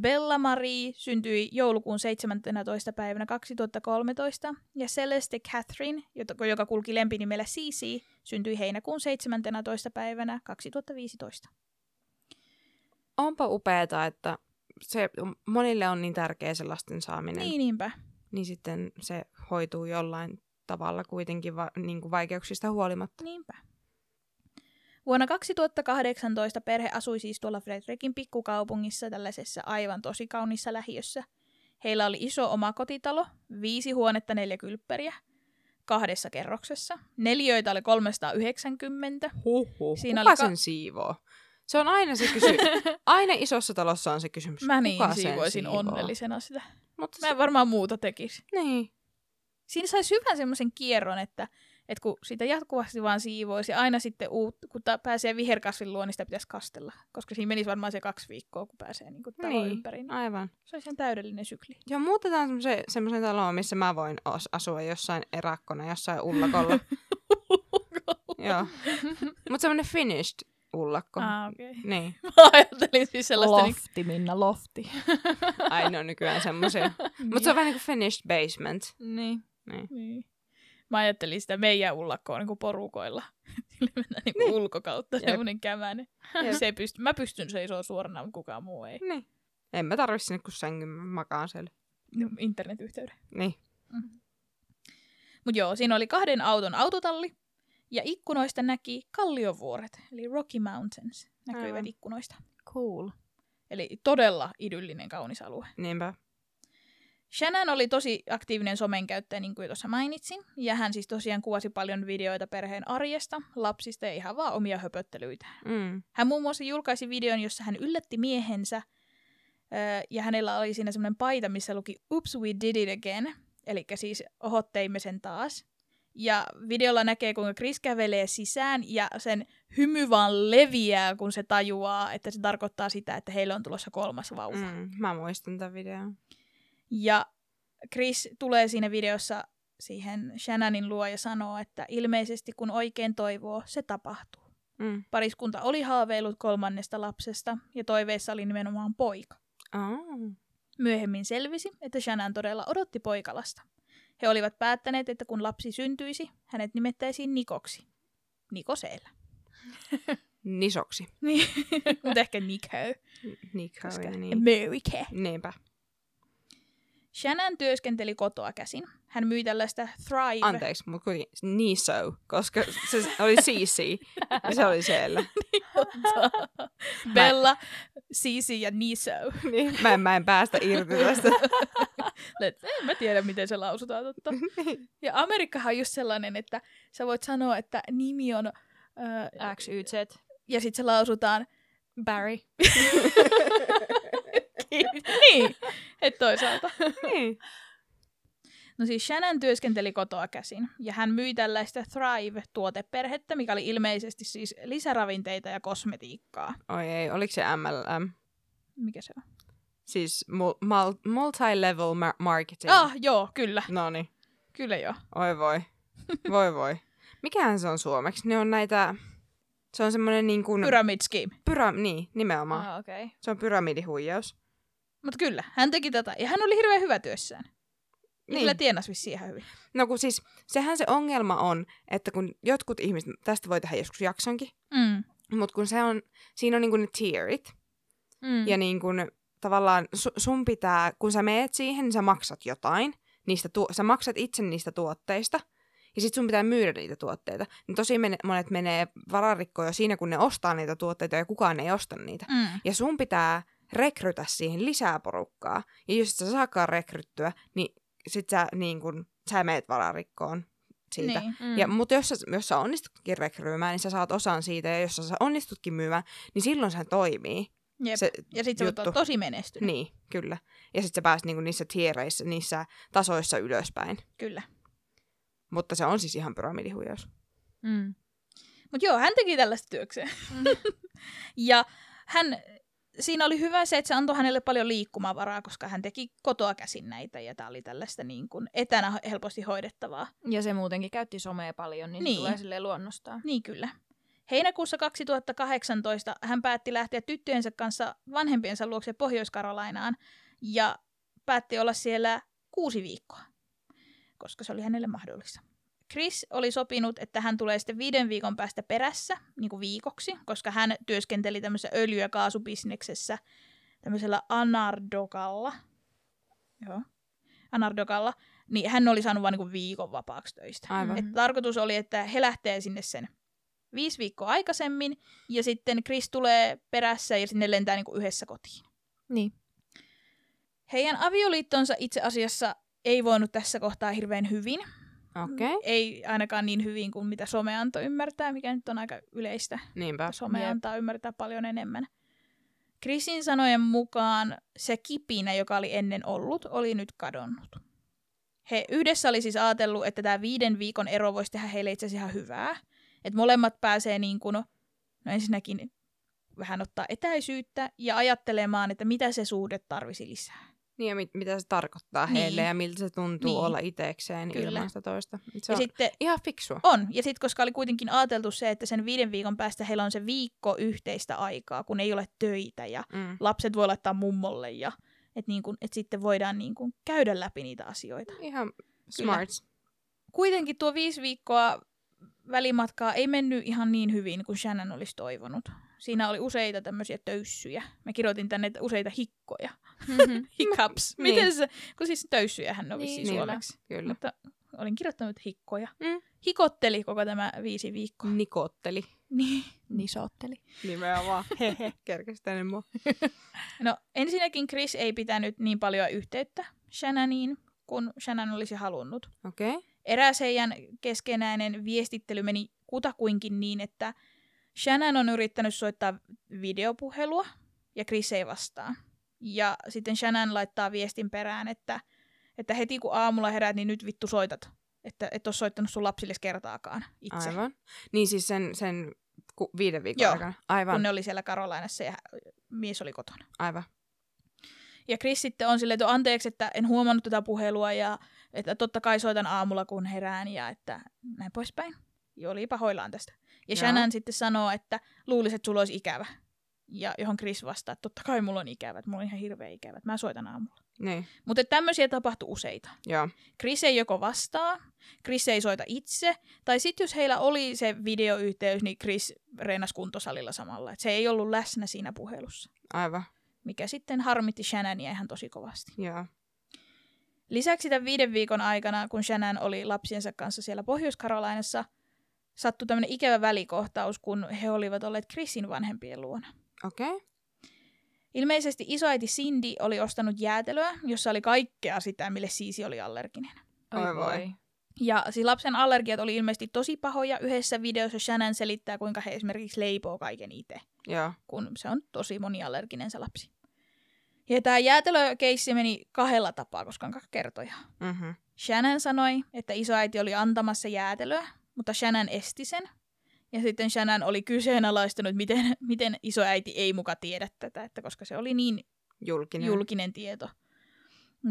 Speaker 1: Bella Marie syntyi joulukuun 17. päivänä 2013, ja Celeste Catherine, joka kulki lempinimellä Cici, syntyi heinäkuun 17. päivänä 2015.
Speaker 2: Onpa upeeta, että se monille on niin tärkeä se lasten saaminen.
Speaker 1: Niin, niinpä.
Speaker 2: niin sitten se hoituu jollain tavalla kuitenkin va- niin kuin vaikeuksista huolimatta.
Speaker 1: Niinpä. Vuonna 2018 perhe asui siis tuolla Fredrikin pikkukaupungissa tällaisessa aivan tosi kaunissa lähiössä. Heillä oli iso oma kotitalo, viisi huonetta, neljä kylppäriä, kahdessa kerroksessa. Neliöitä oli 390.
Speaker 2: Huhhuh.
Speaker 1: Siinä
Speaker 2: Kuka
Speaker 1: oli ka-
Speaker 2: sen siivoo? Se on aina se kysymys. aina isossa talossa on se kysymys.
Speaker 1: Mä niin
Speaker 2: Kuka
Speaker 1: siivoisin onnellisena sitä.
Speaker 2: Mutta
Speaker 1: Mä
Speaker 2: se,
Speaker 1: en varmaan muuta tekisi.
Speaker 2: niin.
Speaker 1: Siinä saisi hyvän semmoisen kierron, että, että kun sitä jatkuvasti vaan siivoisi aina sitten uut, kun ta- pääsee viherkasvin luo, niin sitä pitäisi kastella. Koska siinä menisi varmaan se kaksi viikkoa, kun pääsee niin talon
Speaker 2: Niin,
Speaker 1: ympäri. Niin
Speaker 2: aivan.
Speaker 1: se olisi ihan täydellinen sykli.
Speaker 2: Joo, muutetaan semmoisen taloon, missä mä voin os- asua jossain erakkona, jossain ullakolla. Joo. Mutta semmoinen finished ullakko.
Speaker 1: ah, okei. Okay.
Speaker 2: Niin.
Speaker 1: Mä ajattelin siis sellaista... Niin,
Speaker 3: Lofti, Minna, lofti.
Speaker 2: Ai ne on nykyään semmoisia. Mutta se on vähän niin kuin finished basement.
Speaker 3: Niin.
Speaker 2: Niin.
Speaker 1: niin. Mä ajattelin sitä meidän ullakkoa niin kuin porukoilla. Sille mennään niin
Speaker 2: Niin.
Speaker 1: ulkokautta
Speaker 2: Jep.
Speaker 1: semmoinen kämänen.
Speaker 2: Jep.
Speaker 1: Se pyst- mä pystyn seisoo suorana, mutta kukaan muu ei.
Speaker 2: Niin. En mä tarvi sinne kun sängyn, mä makaan siellä.
Speaker 1: No, Internetyhteyden.
Speaker 2: Niin.
Speaker 1: Mutta joo, siinä oli kahden auton autotalli. Ja ikkunoista näki kalliovuoret, eli Rocky Mountains, näkyivät
Speaker 2: Aivan.
Speaker 1: ikkunoista.
Speaker 3: Cool.
Speaker 1: Eli todella idyllinen kaunis alue.
Speaker 2: Niinpä.
Speaker 1: Shannon oli tosi aktiivinen somen käyttäjä, niin kuin tuossa mainitsin. Ja hän siis tosiaan kuvasi paljon videoita perheen arjesta, lapsista ja ihan vaan omia höpöttelyitä.
Speaker 2: Mm.
Speaker 1: Hän muun muassa julkaisi videon, jossa hän yllätti miehensä. Ja hänellä oli siinä semmoinen paita, missä luki Oops, we did it again. Eli siis ohot teimme sen taas. Ja videolla näkee, kuinka Chris kävelee sisään ja sen hymy vaan leviää, kun se tajuaa, että se tarkoittaa sitä, että heillä on tulossa kolmas vauva.
Speaker 2: Mm. Mä muistan tämän videon.
Speaker 1: Ja Chris tulee siinä videossa siihen Shannonin luo ja sanoo, että ilmeisesti kun oikein toivoo, se tapahtuu.
Speaker 2: Mm.
Speaker 1: Pariskunta oli haaveillut kolmannesta lapsesta ja toiveissa oli nimenomaan poika.
Speaker 2: Oh.
Speaker 1: Myöhemmin selvisi, että Shannon todella odotti poikalasta. He olivat päättäneet, että kun lapsi syntyisi, hänet nimettäisiin Nikoksi. Nikoseellä.
Speaker 2: Nisoksi.
Speaker 1: Niin, mutta ehkä Nico.
Speaker 2: Nico
Speaker 1: Koska
Speaker 2: niin.
Speaker 1: America.
Speaker 2: Niinpä.
Speaker 1: Shannon työskenteli kotoa käsin. Hän myi tällaista Thrive...
Speaker 2: Anteeksi, mutta kuitenkin Niso, koska se oli CC ja se oli siellä.
Speaker 1: Bella, Sisi ja Niso.
Speaker 2: niin, mä, en, mä en päästä irti tästä.
Speaker 1: En mä tiedä, miten se lausutaan totta. Ja Amerikkahan on just sellainen, että sä voit sanoa, että nimi on... Äh,
Speaker 3: X, Y, Z.
Speaker 1: ja sitten se lausutaan
Speaker 3: Barry.
Speaker 1: niin, et toisaalta.
Speaker 2: niin.
Speaker 1: No siis Shannon työskenteli kotoa käsin, ja hän myi tällaista Thrive-tuoteperhettä, mikä oli ilmeisesti siis lisäravinteita ja kosmetiikkaa.
Speaker 2: Oi ei, oliko se MLM?
Speaker 1: Mikä se on?
Speaker 2: Siis mul- mul- multi-level ma- marketing.
Speaker 1: Ah, joo, kyllä.
Speaker 2: No niin.
Speaker 1: Kyllä joo.
Speaker 2: Oi voi. Voi voi. Mikähän se on suomeksi? Ne on näitä... Se on semmoinen niin kuin...
Speaker 1: Pyramid scheme.
Speaker 2: Pyra... Niin, nimenomaan.
Speaker 3: Ah, okei. Okay.
Speaker 2: Se on pyramidihuijaus.
Speaker 1: Mutta kyllä, hän teki tätä, ja hän oli hirveän hyvä työssään. Ja
Speaker 2: Niin.
Speaker 1: kyllä tienasi vissiin ihan hyvin.
Speaker 2: No kun siis, sehän se ongelma on, että kun jotkut ihmiset, tästä voi tehdä joskus jaksonkin,
Speaker 1: Mm.
Speaker 2: mutta kun se on, siinä on niinku ne tierit,
Speaker 3: Mm.
Speaker 2: ja niin kun tavallaan su, sun pitää, kun sä meet siihen, niin sä maksat jotain, niistä tu- sä maksat itse niistä tuotteista, ja sitten sun pitää myydä niitä tuotteita. Niin tosi men- monet menee vararikkoon jo siinä, kun ne ostaa niitä tuotteita ja kukaan ei osta niitä.
Speaker 1: Mm.
Speaker 2: Ja sun pitää rekrytä siihen lisää porukkaa. Ja jos et sä saakaan rekryttyä, niin sit sä, niin kun, sä meet vararikkoon siitä.
Speaker 1: Niin.
Speaker 3: Mm.
Speaker 2: Ja, mutta jos sä, jos sä onnistutkin rekryymään, niin sä saat osan siitä. Ja jos sä onnistutkin myymään, niin silloin se toimii.
Speaker 1: Jep.
Speaker 2: Se
Speaker 1: ja sitten se voit olla tosi menestynyt.
Speaker 2: Niin, kyllä. Ja sitten sä pääset niinku niissä tiereissä, niissä tasoissa ylöspäin.
Speaker 1: Kyllä.
Speaker 2: Mutta se on siis ihan pyramidihuijaus.
Speaker 3: Mm.
Speaker 1: Mutta joo, hän teki tällaista työkseen. ja hän, siinä oli hyvä se, että se antoi hänelle paljon liikkumavaraa, koska hän teki kotoa käsin näitä, ja tämä oli tällaista niin kuin etänä helposti hoidettavaa.
Speaker 3: Ja se muutenkin käytti somea paljon, niin,
Speaker 1: Niin.
Speaker 3: tulee silleen luonnostaan.
Speaker 1: Niin kyllä. Heinäkuussa 2018 hän päätti lähteä tyttöjensä kanssa vanhempiensa luokse Pohjois-Karolainaan ja päätti olla siellä kuusi viikkoa, koska se oli hänelle mahdollista. Chris oli sopinut, että hän tulee sitten viiden viikon päästä perässä, niin kuin viikoksi, koska hän työskenteli tämmöisessä öljy- ja kaasubisneksessä tämmöisellä Anardokalla. Joo. Anardokalla. Niin hän oli saanut vain niin viikon vapaaksi töistä.
Speaker 2: Aivan.
Speaker 1: Et tarkoitus oli, että he lähtee sinne sen viisi viikkoa aikaisemmin, ja sitten Chris tulee perässä ja sinne lentää niin kuin yhdessä kotiin.
Speaker 3: Niin.
Speaker 1: Heidän avioliittonsa itse asiassa ei voinut tässä kohtaa hirveän hyvin.
Speaker 2: Okay.
Speaker 1: Ei ainakaan niin hyvin kuin mitä some antoi ymmärtää, mikä nyt on aika yleistä.
Speaker 2: niinpä.
Speaker 1: Some
Speaker 3: Jep.
Speaker 1: antaa ymmärtää paljon enemmän. Chrisin sanojen mukaan se kipinä, joka oli ennen ollut, oli nyt kadonnut. He yhdessä oli siis ajatellut, että tämä viiden viikon ero voisi tehdä heille itse asiassa ihan hyvää. Että molemmat pääsee niin kuin, no ensinnäkin vähän ottaa etäisyyttä ja ajattelemaan, että mitä se suhde tarvisi lisää.
Speaker 2: Niin ja mit, mitä se tarkoittaa
Speaker 1: Niin.
Speaker 2: heille ja miltä se tuntuu
Speaker 1: Niin.
Speaker 2: olla itekseen
Speaker 1: Kyllä.
Speaker 2: ilman sitä toista. Se
Speaker 1: ja
Speaker 2: on
Speaker 1: sitten
Speaker 2: ihan fiksua.
Speaker 1: on, ja sitten koska oli kuitenkin ajateltu se, että sen viiden viikon päästä heillä on se viikko yhteistä aikaa, kun ei ole töitä ja
Speaker 2: Mm.
Speaker 1: lapset voi laittaa mummolle ja että niin kun, et sitten voidaan niin kun käydä läpi niitä asioita.
Speaker 2: Ihan smart.
Speaker 1: Kuitenkin tuo viisi viikkoa välimatkaa ei mennyt ihan niin hyvin kuin Shannon olisi toivonut. Siinä oli useita tämmöisiä töyssyjä. Mä kirjoitin tänne että useita hikkoja. Hiccups.
Speaker 2: Niin.
Speaker 1: Miten se, kun siis töyssyjähän on
Speaker 3: Niin,
Speaker 1: vissiin suomeksi.
Speaker 2: Kyllä.
Speaker 1: Mutta olin kirjoittanut hikkoja.
Speaker 2: Mm.
Speaker 1: Hikotteli koko tämä viisi viikkoa.
Speaker 2: Nikotteli.
Speaker 1: Niin.
Speaker 3: Nisootteli.
Speaker 2: Nimenomaan. Kerkäsi tänne mua.
Speaker 1: No ensinnäkin Chris ei pitänyt niin paljon yhteyttä Shannoniin, kun Shannon olisi halunnut.
Speaker 2: Okei. Okay.
Speaker 1: Eräs heidän keskenäinen viestittely meni kutakuinkin niin, että Shannon on yrittänyt soittaa videopuhelua ja Chris ei vastaa. Ja sitten Shannon laittaa viestin perään, että, että heti kun aamulla heräät, niin nyt vittu soitat. Että et ole soittanut sun lapsille kertaakaan itse.
Speaker 2: Aivan. Niin siis sen, sen ku, viiden viikon
Speaker 1: Joo.
Speaker 2: aikana. Aivan.
Speaker 1: Kun ne oli siellä Karolainassa ja mies oli kotona.
Speaker 2: Aivan.
Speaker 1: Ja Chris sitten on silleen, että anteeksi, että en huomannut tätä puhelua ja että totta kai soitan aamulla, kun herään ja että näin poispäin. Ja oli pahoillaan tästä. Ja
Speaker 2: Joo.
Speaker 1: Shannon sitten sanoo, että luulisi, että sulla olisi ikävä. Ja johon Chris vastaa, että totta kai mulla on ikävä, että mulla on ihan hirveä ikävä, että mä soitan aamulla.
Speaker 2: Niin.
Speaker 1: Mutta tämmöisiä tapahtuu useita.
Speaker 2: Joo.
Speaker 1: Chris ei joko vastaa, Chris ei soita itse, tai sitten jos heillä oli se videoyhteys, niin Chris reenasi kuntosalilla samalla. Et se ei ollut läsnä siinä puhelussa,
Speaker 2: Aivan.
Speaker 1: mikä sitten harmitti Shannonia ihan tosi kovasti.
Speaker 2: Joo.
Speaker 1: Lisäksi tämän viiden viikon aikana, kun Shannon oli lapsiensa kanssa siellä Pohjois-Karolainassa, sattui tämmöinen ikävä välikohtaus, kun he olivat olleet Chrisin vanhempien luona.
Speaker 2: Okei. Okay.
Speaker 1: Ilmeisesti isoäiti Cindy oli ostanut jäätelöä, jossa oli kaikkea sitä, mille Siisi oli allerginen.
Speaker 2: Oi voi.
Speaker 1: Ja siis lapsen allergiat oli ilmeisesti tosi pahoja. Yhdessä videossa Shannon selittää, kuinka he esimerkiksi leipoo kaiken itse,
Speaker 2: Joo.
Speaker 1: kun se on tosi moniallerginen se lapsi. Ja tämä jäätelökeissi meni kahdella tapaa, koska on kaksi kertoja.
Speaker 2: Mm-hmm.
Speaker 1: Shannon sanoi, että isoäiti oli antamassa jäätelöä, mutta Shannon esti sen. Ja sitten Shannon oli kyseenalaistanut, miten, miten isoäiti ei muka tiedä tätä, että koska se oli niin
Speaker 2: Julkinen.
Speaker 1: julkinen tieto.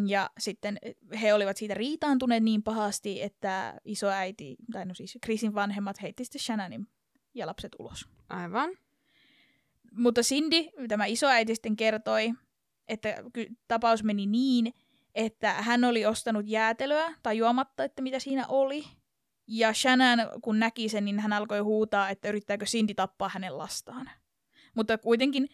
Speaker 1: Ja sitten he olivat siitä riitaantuneet niin pahasti, että isoäiti, tai no siis Chrisin vanhemmat, heitti sitten Shannonin ja lapset ulos.
Speaker 2: Aivan.
Speaker 1: Mutta Cindy, tämä isoäiti sitten kertoi, että tapaus meni niin, että hän oli ostanut jäätelöä tai juomatta, että mitä siinä oli. Ja Shannon, kun näki sen, niin hän alkoi huutaa, että yrittääkö Cindy tappaa hänen lastaan. Mutta kuitenkin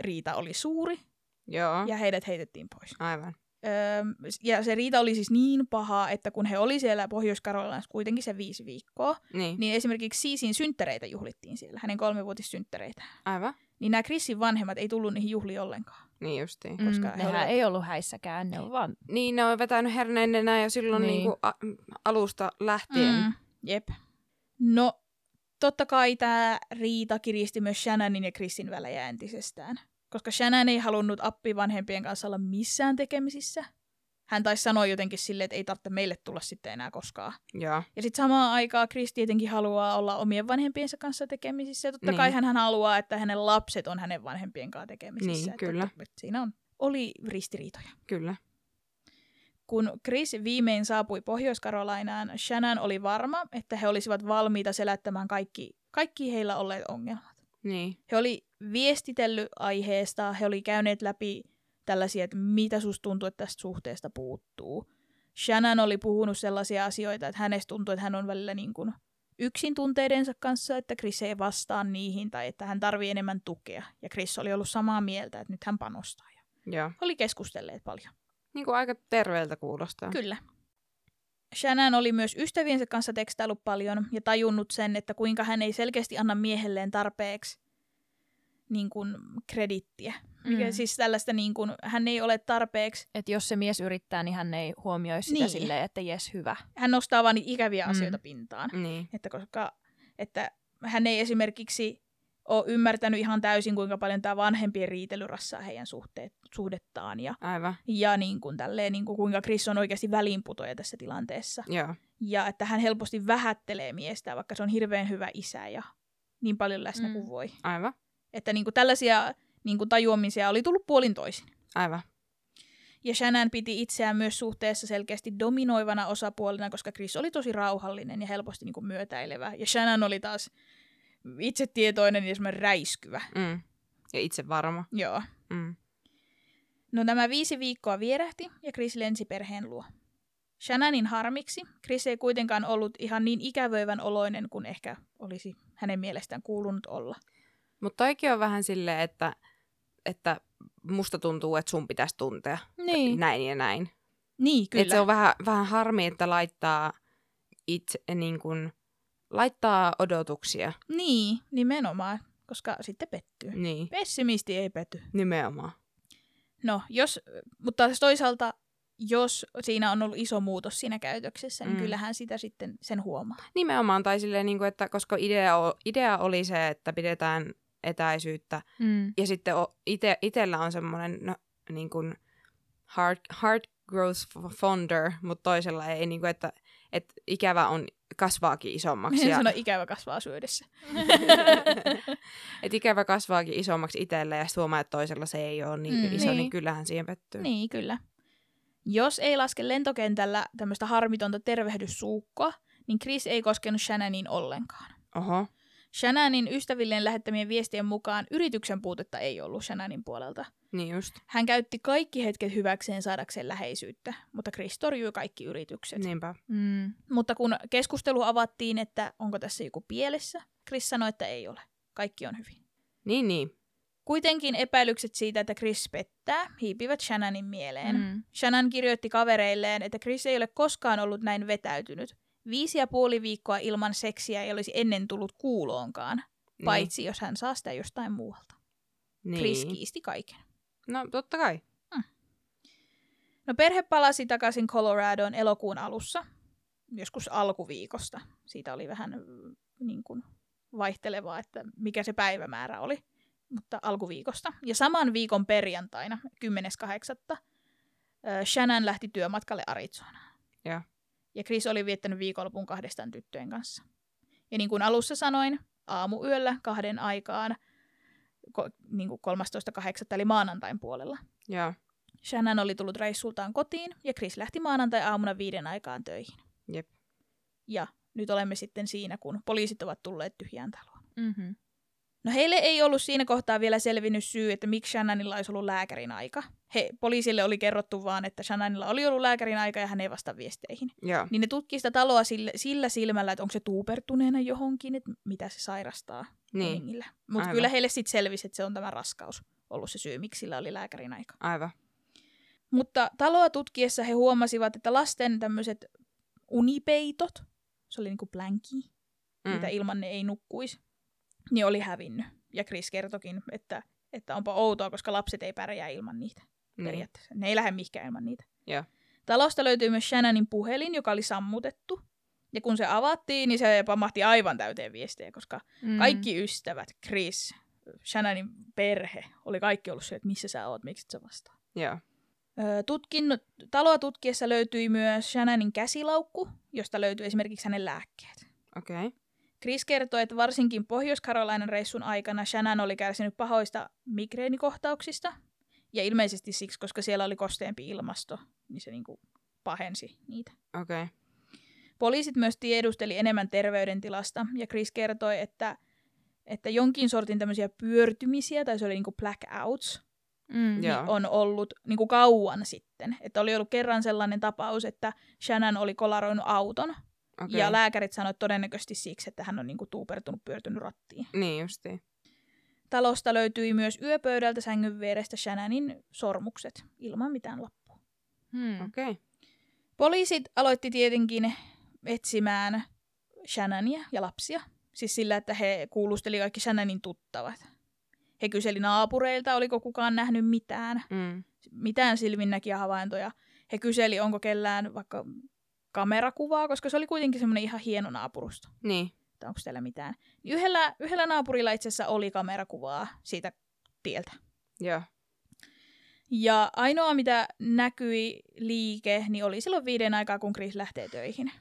Speaker 1: riita oli suuri
Speaker 2: Joo.
Speaker 1: ja heidät heitettiin pois.
Speaker 2: Aivan.
Speaker 1: Öö, ja se riita oli siis niin paha, että kun he oli siellä Pohjois-Karolassa kuitenkin se viisi viikkoa,
Speaker 2: Niin.
Speaker 1: niin esimerkiksi Siisin synttäreitä juhlittiin siellä, hänen kolmivuotissynttäreitä.
Speaker 2: Aivan.
Speaker 1: Niin nämä Chrisin vanhemmat ei tullut niihin juhliin ollenkaan.
Speaker 2: Niin justiin.
Speaker 1: koska
Speaker 3: Koska
Speaker 1: he
Speaker 3: nehän
Speaker 1: olivat-
Speaker 3: ei ollut häissäkään, ne on vaan...
Speaker 2: Niin, ne on vetänyt herneenä jo silloin
Speaker 3: Niin.
Speaker 2: niin. A- alusta lähtien.
Speaker 1: Mm, jep. No, totta kai tämä riita kiristi myös Shannonin ja Chrisin välejä entisestään. Koska Shannon ei halunnut appivanhempien kanssa olla missään tekemisissä. Hän taisi sanoa jotenkin silleen, että ei tarvitse meille tulla sitten enää koskaan.
Speaker 2: Joo.
Speaker 1: Ja sitten samaan aikaan Chris tietenkin haluaa olla omien vanhempiensa kanssa tekemisissä. Ja totta
Speaker 2: Niin.
Speaker 1: kai hän haluaa, että hänen lapset on hänen vanhempien kanssa tekemisissä.
Speaker 2: Niin,
Speaker 1: Että
Speaker 2: kyllä.
Speaker 1: totta- että siinä on, oli ristiriitoja.
Speaker 2: Kyllä.
Speaker 1: Kun Chris viimein saapui Pohjois-Karolainaan, Shannon oli varma, että he olisivat valmiita selättämään kaikki, kaikki heillä olleet ongelmat.
Speaker 2: Niin.
Speaker 1: He oli viestitellyt aiheesta, he oli käyneet läpi tällaisia, että mitä susta tuntuu, että tästä suhteesta puuttuu. Shannon oli puhunut sellaisia asioita, että hänestä tuntuu, että hän on välillä niin kuin yksin tunteidensa kanssa, että Chris ei vastaa niihin tai että hän tarvii enemmän tukea. Ja Chris oli ollut samaa mieltä, että nyt hän panostaa. Ja
Speaker 2: Joo.
Speaker 1: oli keskustelleet paljon.
Speaker 2: Niin kuin aika terveeltä kuulostaa.
Speaker 1: Kyllä. Shannon oli myös ystäviensä kanssa tekstaillut paljon ja tajunnut sen, että kuinka hän ei selkeästi anna miehelleen tarpeeksi niin kuin, kredittiä. Mikä
Speaker 3: Mm.
Speaker 1: siis tällaista, niin kuin, hän ei ole tarpeeksi,
Speaker 3: Että jos se mies yrittää, niin hän ei huomioi sitä Niin. silleen, että jes, hyvä.
Speaker 1: hän nostaa vain niitä ikäviä
Speaker 3: Mm.
Speaker 1: asioita pintaan.
Speaker 2: Niin.
Speaker 1: Että, koska, että hän ei esimerkiksi ole ymmärtänyt ihan täysin, kuinka paljon tämä vanhempien riitely rassaa heidän suhteet, suhdettaan ja,
Speaker 2: Aivan.
Speaker 1: ja niin kuin, tälleen, niin kuin, kuinka Chris on oikeasti väliinputoja tässä tilanteessa.
Speaker 2: Joo.
Speaker 1: Ja että hän helposti vähättelee miestä, vaikka se on hirveän hyvä isä ja niin paljon läsnä
Speaker 3: Mm.
Speaker 1: kuin voi.
Speaker 2: Aivan.
Speaker 1: Että niin kuin tällaisia niin kuin tajuamisia oli tullut puolin toisin.
Speaker 2: Aivan.
Speaker 1: Ja Shannon piti itseään myös suhteessa selkeästi dominoivana osapuolena, koska Chris oli tosi rauhallinen ja helposti niin kuin myötäilevä. Ja Shannon oli taas itsetietoinen ja semmoinen räiskyvä.
Speaker 2: Mm. Ja itse varma.
Speaker 1: Joo.
Speaker 2: Mm.
Speaker 1: No nämä viisi viikkoa vierähti ja Chris lensi perheen luo. Shannonin harmiksi Chris ei kuitenkaan ollut ihan niin ikävöivän oloinen kuin ehkä olisi hänen mielestään kuulunut olla.
Speaker 2: Mutta toikin on vähän silleen, että, että musta tuntuu, että sun pitäisi tuntea
Speaker 3: Niin.
Speaker 2: näin ja näin.
Speaker 1: Niin, kyllä.
Speaker 2: Et se on vähän, vähän harmi, että laittaa itse niin kuin, laittaa odotuksia.
Speaker 1: Niin, nimenomaan, koska sitten pettyy.
Speaker 2: Niin,
Speaker 1: Pessimisti ei petty.
Speaker 2: nimenomaan.
Speaker 1: No, jos, mutta toisaalta, jos siinä on ollut iso muutos siinä käytöksessä, niin
Speaker 2: Mm.
Speaker 1: kyllähän sitä sitten sen huomaa.
Speaker 2: Nimenomaan, tai silleen, niin kuin, että koska idea, idea oli se, että pidetään etäisyyttä,
Speaker 3: Mm.
Speaker 2: ja sitten ite, itellä on semmoinen no, niin kuin heart, heart growth fonder, mutta toisella ei, niin kuin, että, että ikävä on kasvaakin isommaksi. Ja,
Speaker 1: sano, ikävä kasvaa syödessä.
Speaker 2: että ikävä kasvaakin isommaksi itselle ja sitten huomaa, että toisella se ei ole niin
Speaker 1: mm,
Speaker 2: iso, niin.
Speaker 1: Niin.
Speaker 2: kyllähän siihen pettyy.
Speaker 1: Niin, kyllä. Jos ei laske lentokentällä tämmöistä harmitonta tervehdyssuukkoa, niin Chris ei koskenut Shannonin ollenkaan.
Speaker 2: Oho,
Speaker 1: Shannonin ystävilleen lähettämien viestien mukaan yrityksen puutetta ei ollut Shannonin puolelta.
Speaker 2: niin just.
Speaker 1: Hän käytti kaikki hetket hyväkseen saadakseen läheisyyttä, mutta Chris torjui kaikki yritykset.
Speaker 2: Niinpä.
Speaker 3: Mm.
Speaker 1: Mutta kun keskustelu avattiin, että onko tässä joku pielessä, Chris sanoi, että ei ole. Kaikki on hyvin.
Speaker 2: Niin, niin.
Speaker 1: Kuitenkin epäilykset siitä, että Chris pettää, hiipivät Shannonin mieleen.
Speaker 3: Mm.
Speaker 1: Shannon kirjoitti kavereilleen, että Chris ei ole koskaan ollut näin vetäytynyt. Viisi ja puoli viikkoa ilman seksiä ei olisi ennen tullut kuuloonkaan,
Speaker 2: Niin.
Speaker 1: paitsi jos hän saa sitä jostain muualta.
Speaker 2: niin.
Speaker 1: Chris kiisti kaiken.
Speaker 2: No totta kai.
Speaker 1: No perhe palasi takaisin Coloradoon elokuun alussa, joskus alkuviikosta. Siitä oli vähän mm, niin kuin vaihtelevaa, että mikä se päivämäärä oli, mutta alkuviikosta. Ja saman viikon perjantaina, 10.8. ö, Shannon lähti työmatkalle Arizonaan.
Speaker 2: Ja.
Speaker 1: Ja Chris oli viettänyt viikonlopun kahdestaan tyttöjen kanssa. Ja niin kuin alussa sanoin, aamuyöllä kahden aikaan, ko, niin kuin 13.8. eli maanantain puolella.
Speaker 2: Joo.
Speaker 1: Shannon oli tullut reissultaan kotiin ja Chris lähti maanantai-aamuna viiden aikaan töihin.
Speaker 2: Jep.
Speaker 1: Ja nyt olemme sitten siinä, kun poliisit ovat tulleet tyhjään taloon.
Speaker 3: Mm-hmm.
Speaker 1: No heille ei ollut siinä kohtaa vielä selvinnyt syy, että miksi Shannonilla olisi ollut lääkärin aika. He, poliisille oli kerrottu vaan, että Shannonilla oli ollut lääkärin aika ja hän ei vasta viesteihin.
Speaker 2: Joo.
Speaker 1: Niin ne tutki sitä taloa sillä, sillä silmällä, että onko se tuupertuneena johonkin, että mitä se sairastaa
Speaker 2: Niin.
Speaker 1: Mutta kyllä heille sitten selvisi, että se on tämä raskaus ollut se syy, miksi sillä oli lääkärin aika.
Speaker 2: Aivan.
Speaker 1: Mutta taloa tutkiessa he huomasivat, että lasten tämmöiset unipeitot, se oli niinku blanki, mm.
Speaker 2: Mm.
Speaker 1: mitä ilman ne ei nukkuisi, niin oli hävinnyt. Ja Chris kertokin, että, että onpa outoa, koska lapset ei pärjää ilman niitä
Speaker 2: Niin.
Speaker 1: periaatteessa. Ne ei lähde mihinkään ilman niitä.
Speaker 2: Joo.
Speaker 1: Talosta löytyy myös Shannonin puhelin, joka oli sammutettu. Ja kun se avattiin, niin se pamahti aivan täyteen viestejä, koska
Speaker 3: Mm.
Speaker 1: kaikki ystävät, Chris, Shannonin perhe, oli kaikki ollut se, että missä sä oot, miksi sä vastaa. Ö, Tutkin, taloa tutkiessa löytyi myös Shannonin käsilaukku, josta löytyi esimerkiksi hänen lääkkeet.
Speaker 2: Okei. Okay.
Speaker 1: Chris kertoi, että varsinkin Pohjois-Carolinan reissun aikana Shannon oli kärsinyt pahoista migreenikohtauksista. Ja ilmeisesti siksi, koska siellä oli kosteempi ilmasto, niin se niinku pahensi niitä.
Speaker 2: Okei. Okay.
Speaker 1: Poliisit myös tiedusteli enemmän terveydentilasta, ja Chris kertoi, että, että jonkin sortin tämmöisiä pyörtymisiä, tai se oli niinku blackouts,
Speaker 3: Mm.
Speaker 2: Joo.
Speaker 1: niin on ollut niin kuin kauan sitten. Että oli ollut kerran sellainen tapaus, että Shannon oli kolaroinut auton, okay. Ja lääkärit sanoivat todennäköisesti siksi, että hän on niin kuin tuupertunut, pyörtynyt rattiin.
Speaker 2: Niin justiin.
Speaker 1: Talosta löytyi myös yöpöydältä sängyn vierestä Shannonin sormukset, ilman mitään lappua.
Speaker 3: Hmm.
Speaker 2: Okei. Okay.
Speaker 1: Poliisit aloitti tietenkin etsimään Shannonia ja lapsia. Siis sillä, että he kuulusteli kaikki Shannonin tuttavat. He kyseli naapureilta, oliko kukaan nähnyt mitään.
Speaker 2: Mm.
Speaker 1: mitään silminnäkiä havaintoja. He kyseli, onko kellään vaikka kamerakuvaa, koska se oli kuitenkin semmoinen ihan hieno naapurusto.
Speaker 2: Niin.
Speaker 1: Että onko siellä mitään. Yhdellä, yhdellä naapurilla itse asiassa oli kamerakuvaa siitä tieltä.
Speaker 2: Joo.
Speaker 1: Ja ainoa, mitä näkyi liike, niin oli silloin viiden aikaa, kun Chris lähtee töihin.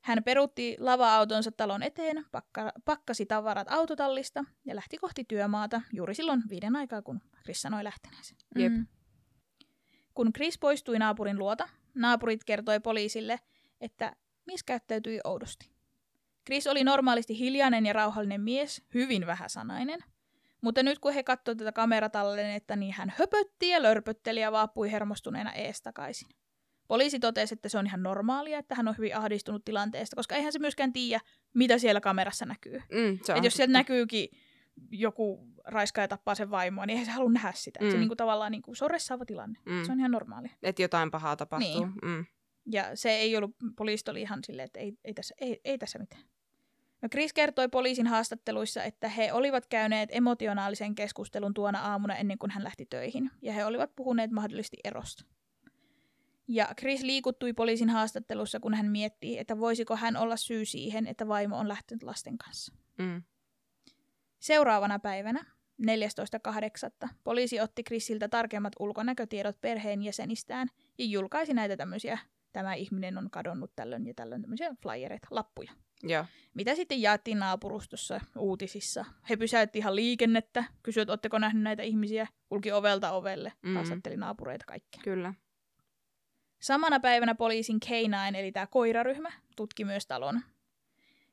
Speaker 1: Hän peruutti lava-autonsa talon eteen, pakka, pakkasi tavarat autotallista ja lähti kohti työmaata juuri silloin viiden aikaa, kun Chris sanoi lähteneensä.
Speaker 2: Jep.
Speaker 3: Mm.
Speaker 1: Kun Chris poistui naapurin luota, naapurit kertoi poliisille, että mies käyttäytyi oudosti. Chris oli normaalisti hiljainen ja rauhallinen mies, hyvin vähäsanainen. Mutta nyt kun he katsoivat tätä kameratallennetta, niin hän höpötti ja lörpötteli ja vaapui hermostuneena ees takaisin. Poliisi totesi, että se on ihan normaalia, että hän on hyvin ahdistunut tilanteesta, koska eihän se myöskään tiedä, mitä siellä kamerassa näkyy.
Speaker 2: Mm, se on
Speaker 1: Et jos sieltä näkyykin joku raiskaa ja tappaa sen vaimoa, niin eihän se halua nähdä sitä. Mm. Se niinku tavallaan niinku, se on ressaava tilanne.
Speaker 2: Mm.
Speaker 1: Se on ihan normaalia.
Speaker 2: Että jotain pahaa tapahtuu.
Speaker 1: Niin.
Speaker 2: Mm.
Speaker 1: Ja se ei ollut, poliisit oli ihan silleen, että ei, ei, tässä, ei, ei tässä mitään. No Chris kertoi poliisin haastatteluissa, että he olivat käyneet emotionaalisen keskustelun tuona aamuna ennen kuin hän lähti töihin, ja he olivat puhuneet mahdollisesti erosta. Ja Chris liikuttui poliisin haastattelussa, kun hän miettii, että voisiko hän olla syy siihen, että vaimo on lähtenyt lasten kanssa.
Speaker 2: Mm.
Speaker 1: Seuraavana päivänä, 14.8. poliisi otti Chrisiltä tarkemmat ulkonäkötiedot perheenjäsenistään ja julkaisi näitä tämmöisiä, tämä ihminen on kadonnut tällöin ja tällöin tämmöisiä flyereita, lappuja.
Speaker 2: Joo.
Speaker 1: Mitä sitten jaettiin naapurustossa uutisissa. He pysäytti ihan liikennettä, kysyivät, oletteko nähnyt näitä ihmisiä, kulki ovelta ovelle,
Speaker 2: Mhm.
Speaker 1: haastatteli naapureita kaikkia.
Speaker 2: Kyllä.
Speaker 1: Samana päivänä poliisin K9, eli tämä koiraryhmä, tutki myös talon.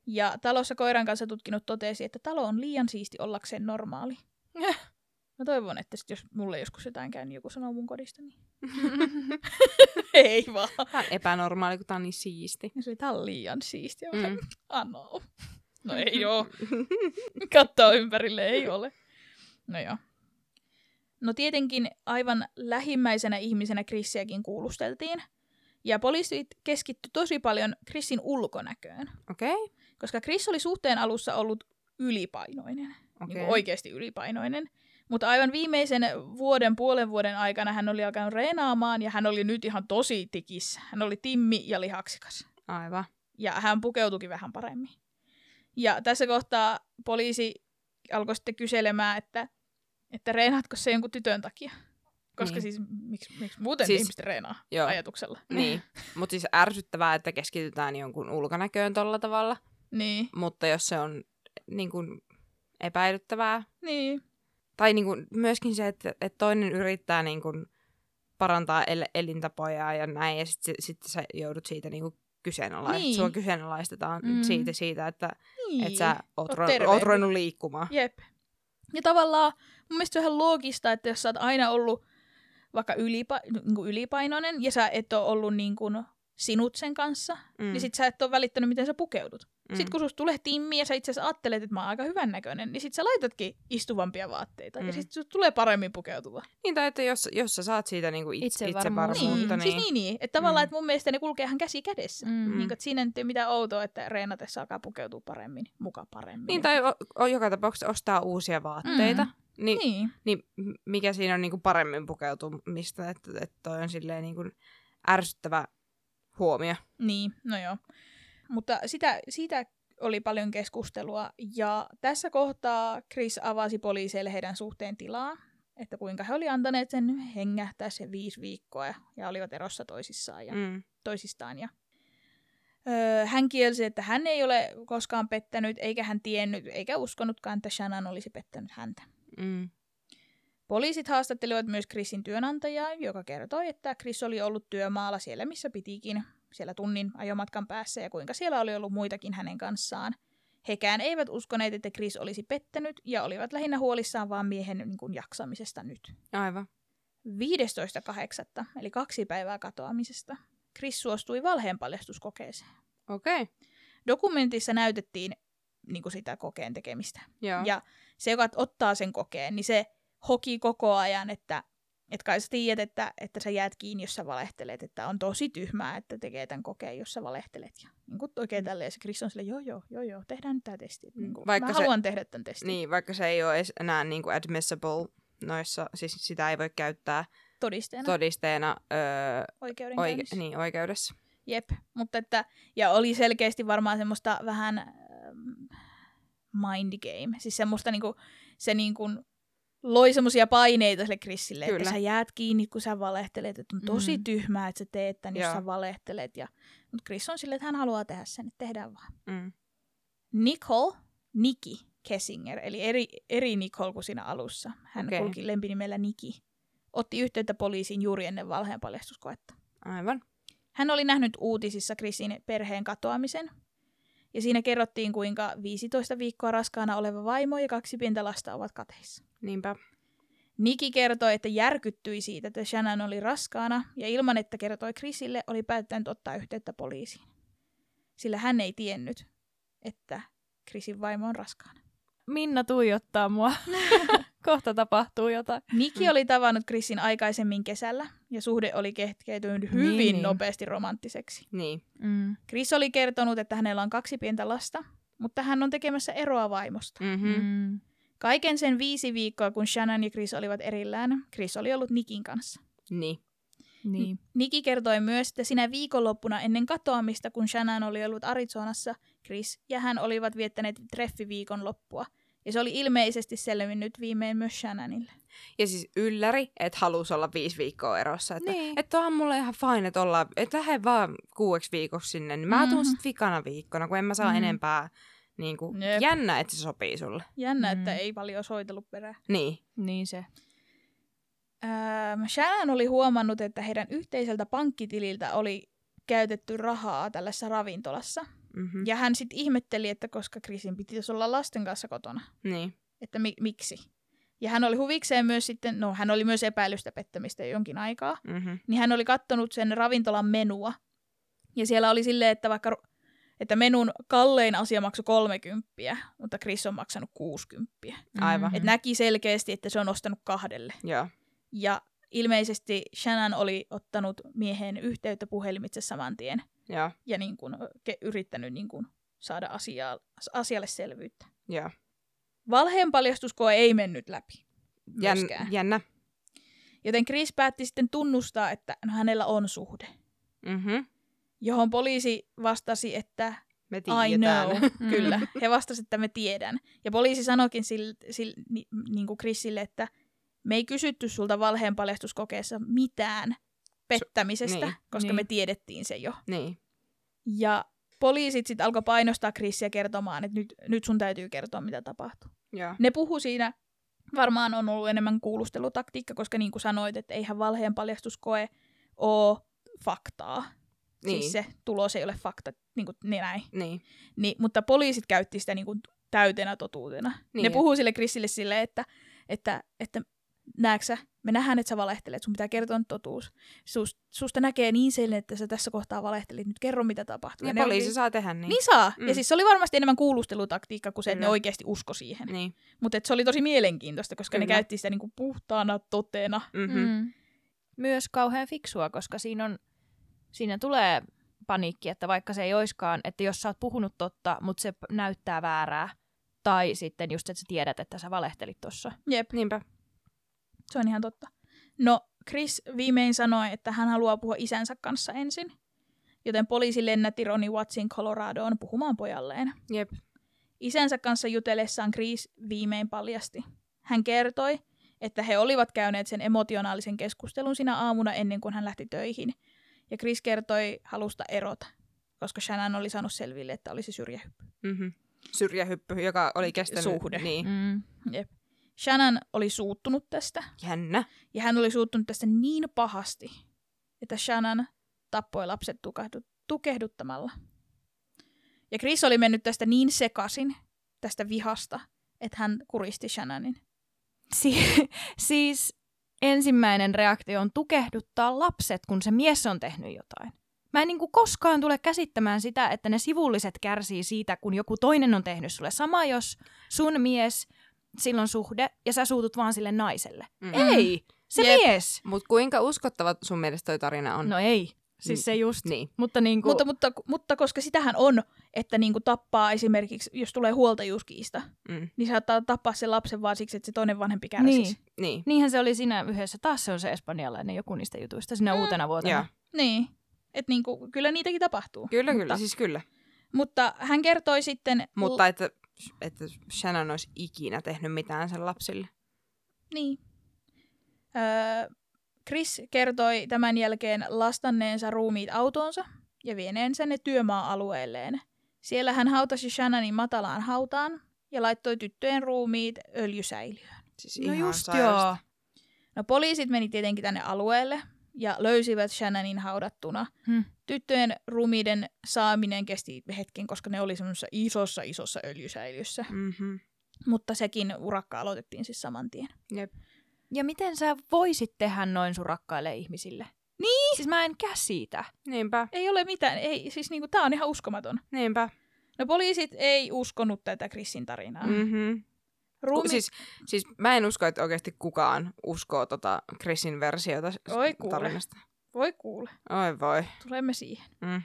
Speaker 1: Ja talossa koiran kanssa tutkinut totesi, että talo on liian siisti ollakseen normaali. Mä toivon, että sit jos mulle joskus jotain käy, niin joku sanoo mun kodista, niin ei vaan.
Speaker 2: Tämä on epänormaali, kun tämä on niin siisti.
Speaker 1: Ja se oli, tää on liian siistiä. Mä
Speaker 2: Mm.
Speaker 1: mm. Ano. No ei oo. Kattoo ympärille, ei ole. No joo. No tietenkin aivan lähimmäisenä ihmisenä Chrissiäkin kuulusteltiin. Ja poliisit keskitty tosi paljon Chrisin ulkonäköön,
Speaker 2: Okei. Okay.
Speaker 1: koska Chris oli suhteen alussa ollut ylipainoinen,
Speaker 2: Okei.
Speaker 1: niin oikeasti ylipainoinen. Mutta aivan viimeisen vuoden, puolen vuoden aikana hän oli alkanut reenaamaan ja hän oli nyt ihan tosi tikissä. Hän oli timmi ja lihaksikas.
Speaker 2: Aivan.
Speaker 1: Ja hän pukeutuikin vähän paremmin. Ja tässä kohtaa poliisi alkoi sitten kyselemään, että, että reenaatko se jonkun tytön takia? Koska
Speaker 2: Niin.
Speaker 1: siis miksi, miksi muuten
Speaker 2: Siis-
Speaker 1: siis, ihmiset reenaa
Speaker 2: Joo.
Speaker 1: ajatuksella?
Speaker 2: Niin. Mutta siis ärsyttävää, että keskitytään jonkun ulkonäköön tolla tavalla.
Speaker 1: Niin,
Speaker 2: Mutta jos se on niin kuin epäilyttävää,
Speaker 1: niin,
Speaker 2: tai niin kuin myöskin se, että, että toinen yrittää niin kuin parantaa el- elintapoja ja näin, ja sitten sit sä joudut siitä niin kuin kyseenalaistamaan.
Speaker 1: Niin.
Speaker 2: Sua kyseenalaistetaan
Speaker 1: Mm.
Speaker 2: siitä, siitä, että
Speaker 1: niin.
Speaker 2: et sä oot,
Speaker 1: Oot terveempi.
Speaker 2: oot ruvennut liikkumaan.
Speaker 1: Jep. Ja tavallaan mun mielestä se on ihan loogista, että jos sä oot aina ollut vaikka ylipa- niin ylipainoinen ja sä et ole ollut niin kuin sinut sen kanssa, mm. niin sit sä et ole välittänyt, miten sä pukeudut. Mm. Sitten kun susta tulee timmi ja sä itse asiassa ajattelet, että mä oon aika hyvän näköinen, niin sit sä laitatkin istuvampia vaatteita mm. ja sit susta tulee paremmin pukeutuva.
Speaker 2: Niin, tai että jos, jos sä saat siitä niin kuin itse, itsevarmuutta,
Speaker 1: Niin,
Speaker 2: niin,
Speaker 1: siis niin, niin. Että tavallaan,
Speaker 2: Mm.
Speaker 1: että mun mielestä ne kulkee ihan käsi kädessä. Mm. Niin, että siinä nyt ei ole mitään outoa, että reenatessa alkaa pukeutua paremmin, muka paremmin.
Speaker 2: niin tai o, o, joka tapauksessa ostaa uusia vaatteita.
Speaker 1: Mm.
Speaker 2: Mm. Niin,
Speaker 1: niin.
Speaker 2: niin mikä siinä on niin kuin paremmin pukeutumista, että, että toi on silleen niin kuin ärsyttävä huomio.
Speaker 1: Niin, no joo. Mutta sitä, siitä oli paljon keskustelua ja tässä kohtaa Chris avasi poliiseille heidän suhteen tilaa, että kuinka he oli antaneet sen hengähtää sen viisi viikkoa ja, ja olivat erossa toisissaan ja. Mm. toisistaan. Ja, öö, hän kielsi, että hän ei ole koskaan pettänyt, eikä hän tiennyt, eikä uskonutkaan, että Shannon olisi pettänyt häntä.
Speaker 2: Mm.
Speaker 1: Poliisit haastattelivat myös Chrisin työnantajaa, joka kertoi, että Chris oli ollut työmaalla siellä, missä pitikin, siellä tunnin ajomatkan päässä, ja kuinka siellä oli ollut muitakin hänen kanssaan. Hekään eivät uskoneet, että Chris olisi pettänyt, ja olivat lähinnä huolissaan vaan miehen niin kuin, jaksamisesta nyt.
Speaker 2: Aivan.
Speaker 1: 15.8., eli kaksi päivää katoamisesta, Chris suostui valheenpaljastuskokeeseen.
Speaker 2: Okei. Okay.
Speaker 1: Dokumentissa näytettiin niin kuin sitä kokeen tekemistä.
Speaker 2: Joo.
Speaker 1: Ja se, joka ottaa sen kokeen, niin se hoki koko ajan, että et kai sä tiedät, että, että sä jäät kiinni, jos sä valehtelet, että on tosi tyhmää, että tekee tämän kokeen, jos sä valehtelet. Ja niin kuin oikein tälleen se Chris on sille, joo joo, joo joo, tehdään nyt tämä testi. Niin kuin,
Speaker 2: Vaikka
Speaker 1: mä
Speaker 2: se-
Speaker 1: haluan tehdä tämän testin
Speaker 2: Niin, vaikka se ei ole enää niin kuin admissible noissa, siis sitä ei voi käyttää
Speaker 1: todisteena
Speaker 2: todisteena öö, oike- niin, oikeudessa.
Speaker 1: Jep, mutta että, ja oli selkeästi varmaan semmoista vähän ähm, mind game, siis semmoista niinku, se niinku loi semmoisia paineita sille Chrisille,
Speaker 2: Kyllä.
Speaker 1: että sä jäät kiinni, kun sä valehtelet, että on tosi
Speaker 3: Mm.
Speaker 1: tyhmää, että sä teet tän, jos sä valehtelet. Ja, mutta Chris on silleen, että hän haluaa tehdä sen, että tehdään vaan.
Speaker 2: Mm.
Speaker 1: Nicole, Nikki Kessinger, eli eri, eri Nicole kuin siinä alussa. Hän okay. kulki lempinimellä Nikki. Otti yhteyttä poliisiin juuri ennen valheenpaljastuskoetta.
Speaker 2: Aivan.
Speaker 1: Hän oli nähnyt uutisissa Chrisin perheen katoamisen. Ja siinä kerrottiin, kuinka 15 viikkoa raskaana oleva vaimo ja kaksi pientä lasta ovat kateissa.
Speaker 2: Niinpä.
Speaker 1: Niki kertoi, että järkyttyi siitä, että Shannon oli raskaana, ja ilman että kertoi Chrisille, oli päättänyt ottaa yhteyttä poliisiin. Sillä hän ei tiennyt, että Chrisin vaimo on raskaana.
Speaker 3: Minna tuijottaa mua. Kohta tapahtuu jotain.
Speaker 1: Niki oli tavannut Chrisin aikaisemmin kesällä, ja suhde oli kehkeytynyt hyvin
Speaker 3: Niin,
Speaker 1: niin,
Speaker 3: niin.
Speaker 1: nopeasti romanttiseksi.
Speaker 2: Niin.
Speaker 3: Mm.
Speaker 1: Chris oli kertonut, että hänellä on kaksi pientä lasta, mutta hän on tekemässä eroa vaimosta.
Speaker 2: Mm-hmm. Mm.
Speaker 3: Mm.
Speaker 1: Kaiken sen viisi viikkoa, kun Shannon ja Chris olivat erillään, Chris oli ollut Nikin kanssa.
Speaker 2: Niin.
Speaker 3: Niin.
Speaker 1: Niki kertoi myös, että sinä viikonloppuna ennen katoamista, kun Shannon oli ollut Arizonassa, Chris ja hän olivat viettäneet treffiviikon loppua. Ja se oli ilmeisesti selvinnyt viimein myös Shannonille.
Speaker 2: Ja siis ylläri, että halusi olla viisi viikkoa erossa. Että,
Speaker 3: Niin.
Speaker 2: että on mulle ihan fine, että ollaan, että lähde vaan kuueksi viikoksi sinne. Niin mä tuun
Speaker 1: Mhm.
Speaker 2: sit vikana viikkona, kun en mä saa
Speaker 3: Mhm.
Speaker 2: enempää niin kuin,
Speaker 1: Jep.
Speaker 2: jännä, että se sopii sulle.
Speaker 1: Jännä,
Speaker 3: Mm.
Speaker 1: että ei paljon soitellut perään.
Speaker 2: Niin.
Speaker 1: Mm.
Speaker 3: Niin se.
Speaker 1: Ähm, Shannon oli huomannut, että heidän yhteiseltä pankkitililtä oli käytetty rahaa tällaisessa ravintolassa.
Speaker 2: Mm-hmm.
Speaker 1: Ja hän sitten ihmetteli, että koska Chrisin pitäisi olla lasten kanssa kotona.
Speaker 2: Niin.
Speaker 1: että mi- miksi. Ja hän oli huvikseen myös sitten, no hän oli myös epäilystä pettämistä jo jonkin aikaa,
Speaker 2: Mm-hmm.
Speaker 1: niin hän oli kattonut sen ravintolan menua. Ja siellä oli silleen, että vaikka että menun kallein asia maksoi 30, mutta Chris on maksanut 60.
Speaker 2: Aivan.
Speaker 1: Et näki selkeästi, että se on ostanut kahdelle.
Speaker 2: Joo.
Speaker 1: Ja ilmeisesti Shannon oli ottanut mieheen yhteyttä puhelimitse saman tien
Speaker 2: Joo.
Speaker 1: ja niin kuin, ke- yrittänyt niin kuin, saada asiaa, asialle selvyyttä.
Speaker 2: Joo.
Speaker 1: Valheen paljastuskoe ei mennyt läpi.
Speaker 2: Jän,
Speaker 1: myöskään.
Speaker 2: jännä.
Speaker 1: Joten Chris päätti sitten tunnustaa, että no, hänellä on suhde.
Speaker 2: Mhm.
Speaker 1: Johon poliisi vastasi, että
Speaker 2: Me
Speaker 1: I know. Kyllä. He vastasivat, että me tiedän. Ja poliisi sanoikin sil, sil, ni, niin kuin Chrisille, että me ei kysytty sulta valheen paljastuskokeessa mitään pettämisestä,
Speaker 2: niin,
Speaker 1: koska
Speaker 3: niin.
Speaker 1: me tiedettiin se jo.
Speaker 2: niin.
Speaker 1: Ja poliisit sitten alkoi painostaa Chrissiä kertomaan, että nyt, nyt sun täytyy kertoa, mitä tapahtuu.
Speaker 2: Joo.
Speaker 1: Ne puhu siinä, varmaan on ollut enemmän kuulustelutaktiikka, koska niin kuin sanoit, että eihän valheen paljastuskoe ole faktaa.
Speaker 2: Niin.
Speaker 1: Siis se tulos ei ole fakta, niin kuin niin näin.
Speaker 2: Niin.
Speaker 1: Niin, mutta poliisit käytti sitä niin kuin täytenä totuutena.
Speaker 2: Niin.
Speaker 1: Niin. Ne puhuu sille Chrisille silleen, että, että, että näetkö me nähdään, että sä valehtelet, sun pitää kertoa totuus. Sus, susta näkee niin selvä, että sä tässä kohtaa valehtelit, nyt kerro mitä tapahtuu.
Speaker 2: Ja
Speaker 1: ne
Speaker 2: poliisi
Speaker 1: oli-
Speaker 2: saa tehdä niin.
Speaker 1: Niin saa.
Speaker 2: Mm.
Speaker 1: Ja siis se oli varmasti enemmän kuulustelutaktiikka kuin se, että ne
Speaker 2: Kyllä.
Speaker 1: oikeasti usko siihen.
Speaker 2: Niin.
Speaker 1: Mutta se oli tosi mielenkiintoista, koska ne
Speaker 2: Kyllä.
Speaker 1: käytti sitä niinku puhtaana totena.
Speaker 2: Mm-hmm.
Speaker 3: Mm. Myös kauhean fiksua, koska siinä, on, siinä tulee paniikki, että vaikka se ei oiskaan, että jos sä oot puhunut totta, mutta se näyttää väärää, tai sitten just, että sä tiedät, että sä valehtelit tossa.
Speaker 1: Jep,
Speaker 2: Niinpä.
Speaker 1: Se on ihan totta. No, Chris viimein sanoi, että hän haluaa puhua isänsä kanssa ensin. Joten poliisi lennätti Ronnie Wattsin Coloradoon puhumaan pojalleen.
Speaker 2: Jep.
Speaker 1: Isänsä kanssa jutellessaan Chris viimein paljasti. Hän kertoi, että he olivat käyneet sen emotionaalisen keskustelun sinä aamuna ennen kuin hän lähti töihin. Ja Chris kertoi halusta erota, koska Shannon oli saanut selville, että olisi syrjähyppy.
Speaker 2: Mm-hmm. Syrjähyppy, joka oli kestänyt.
Speaker 1: Suhde.
Speaker 2: Niin.
Speaker 3: Mm.
Speaker 1: Jep. Shannon oli suuttunut tästä,
Speaker 2: Jännä.
Speaker 1: ja hän oli suuttunut tästä niin pahasti, että Shannon tappoi lapset tukahdu- tukehduttamalla. Ja Chris oli mennyt tästä niin sekasin, tästä vihasta, että hän kuristi Shannonin.
Speaker 3: Si- siis ensimmäinen reaktio on tukehduttaa lapset, kun se mies on tehnyt jotain. Mä en niin koskaan tule käsittämään sitä, että ne sivulliset kärsii siitä, kun joku toinen on tehnyt sulle. Sama jos sun mies, silloin suhde, ja sä suutut vaan sille naiselle.
Speaker 2: Mm.
Speaker 3: Ei! Se
Speaker 1: Jep.
Speaker 3: mies!
Speaker 2: Mutta kuinka uskottava sun mielestä toi tarina on?
Speaker 3: No ei. Siis se just.
Speaker 2: Niin.
Speaker 3: Mutta niin kuin,
Speaker 1: Mutta, mutta, mutta koska sitähän on, että niinku tappaa esimerkiksi, jos tulee huoltajuuskiista,
Speaker 2: Mm.
Speaker 1: niin saattaa tappaa sen lapsen vaan siksi, että se toinen vanhempi kärsisi.
Speaker 3: Niin.
Speaker 2: Niin.
Speaker 3: Niinhän se oli siinä yhdessä. Taas se on se espanjalainen joku niistä jutuista siinä
Speaker 1: Mm.
Speaker 3: uutena vuotena.
Speaker 2: Joo.
Speaker 1: Niin. Että niinku, kyllä niitäkin tapahtuu.
Speaker 2: Kyllä,
Speaker 1: mutta,
Speaker 2: kyllä. Siis kyllä.
Speaker 1: Mutta hän kertoi sitten...
Speaker 2: Mutta että, että Shannon olisi ikinä tehnyt mitään sen lapsille.
Speaker 1: Niin. Öö, Chris kertoi tämän jälkeen lastanneensa ruumiit autoonsa ja vieneensä ne työmaa-alueelleen. Siellä hän hautasi Shannonin matalaan hautaan ja laittoi tyttöjen ruumiit öljysäiliöön.
Speaker 2: Siis
Speaker 3: No
Speaker 2: ihan
Speaker 3: just
Speaker 2: sairasta.
Speaker 3: joo.
Speaker 1: No poliisit meni tietenkin tänne alueelle ja löysivät Shannonin haudattuna.
Speaker 3: Hmm.
Speaker 1: Tyttöjen ruumiiden saaminen kesti hetken, koska ne oli semmoisessa isossa isossa öljysäiliössä.
Speaker 2: Mm-hmm.
Speaker 1: Mutta sekin urakka aloitettiin siis saman tien.
Speaker 2: Jep.
Speaker 3: Ja miten sä voisit tehdä noin sun rakkaille ihmisille? Niin. Siis mä en käsitä.
Speaker 2: Niinpä.
Speaker 1: Ei ole mitään, ei, siis niinku, tää on ihan uskomaton.
Speaker 2: Niinpä.
Speaker 1: No poliisit ei uskonut tätä Chrisin tarinaa. Mm.
Speaker 2: Mm-hmm.
Speaker 1: Ruumi...
Speaker 2: Siis, siis mä en usko, että oikeasti kukaan uskoo tota Chrisin versiota
Speaker 1: Oi kuule.
Speaker 2: tarinasta.
Speaker 1: Voi kuule,
Speaker 2: Oi voi.
Speaker 1: tulemme siihen.
Speaker 2: Mm.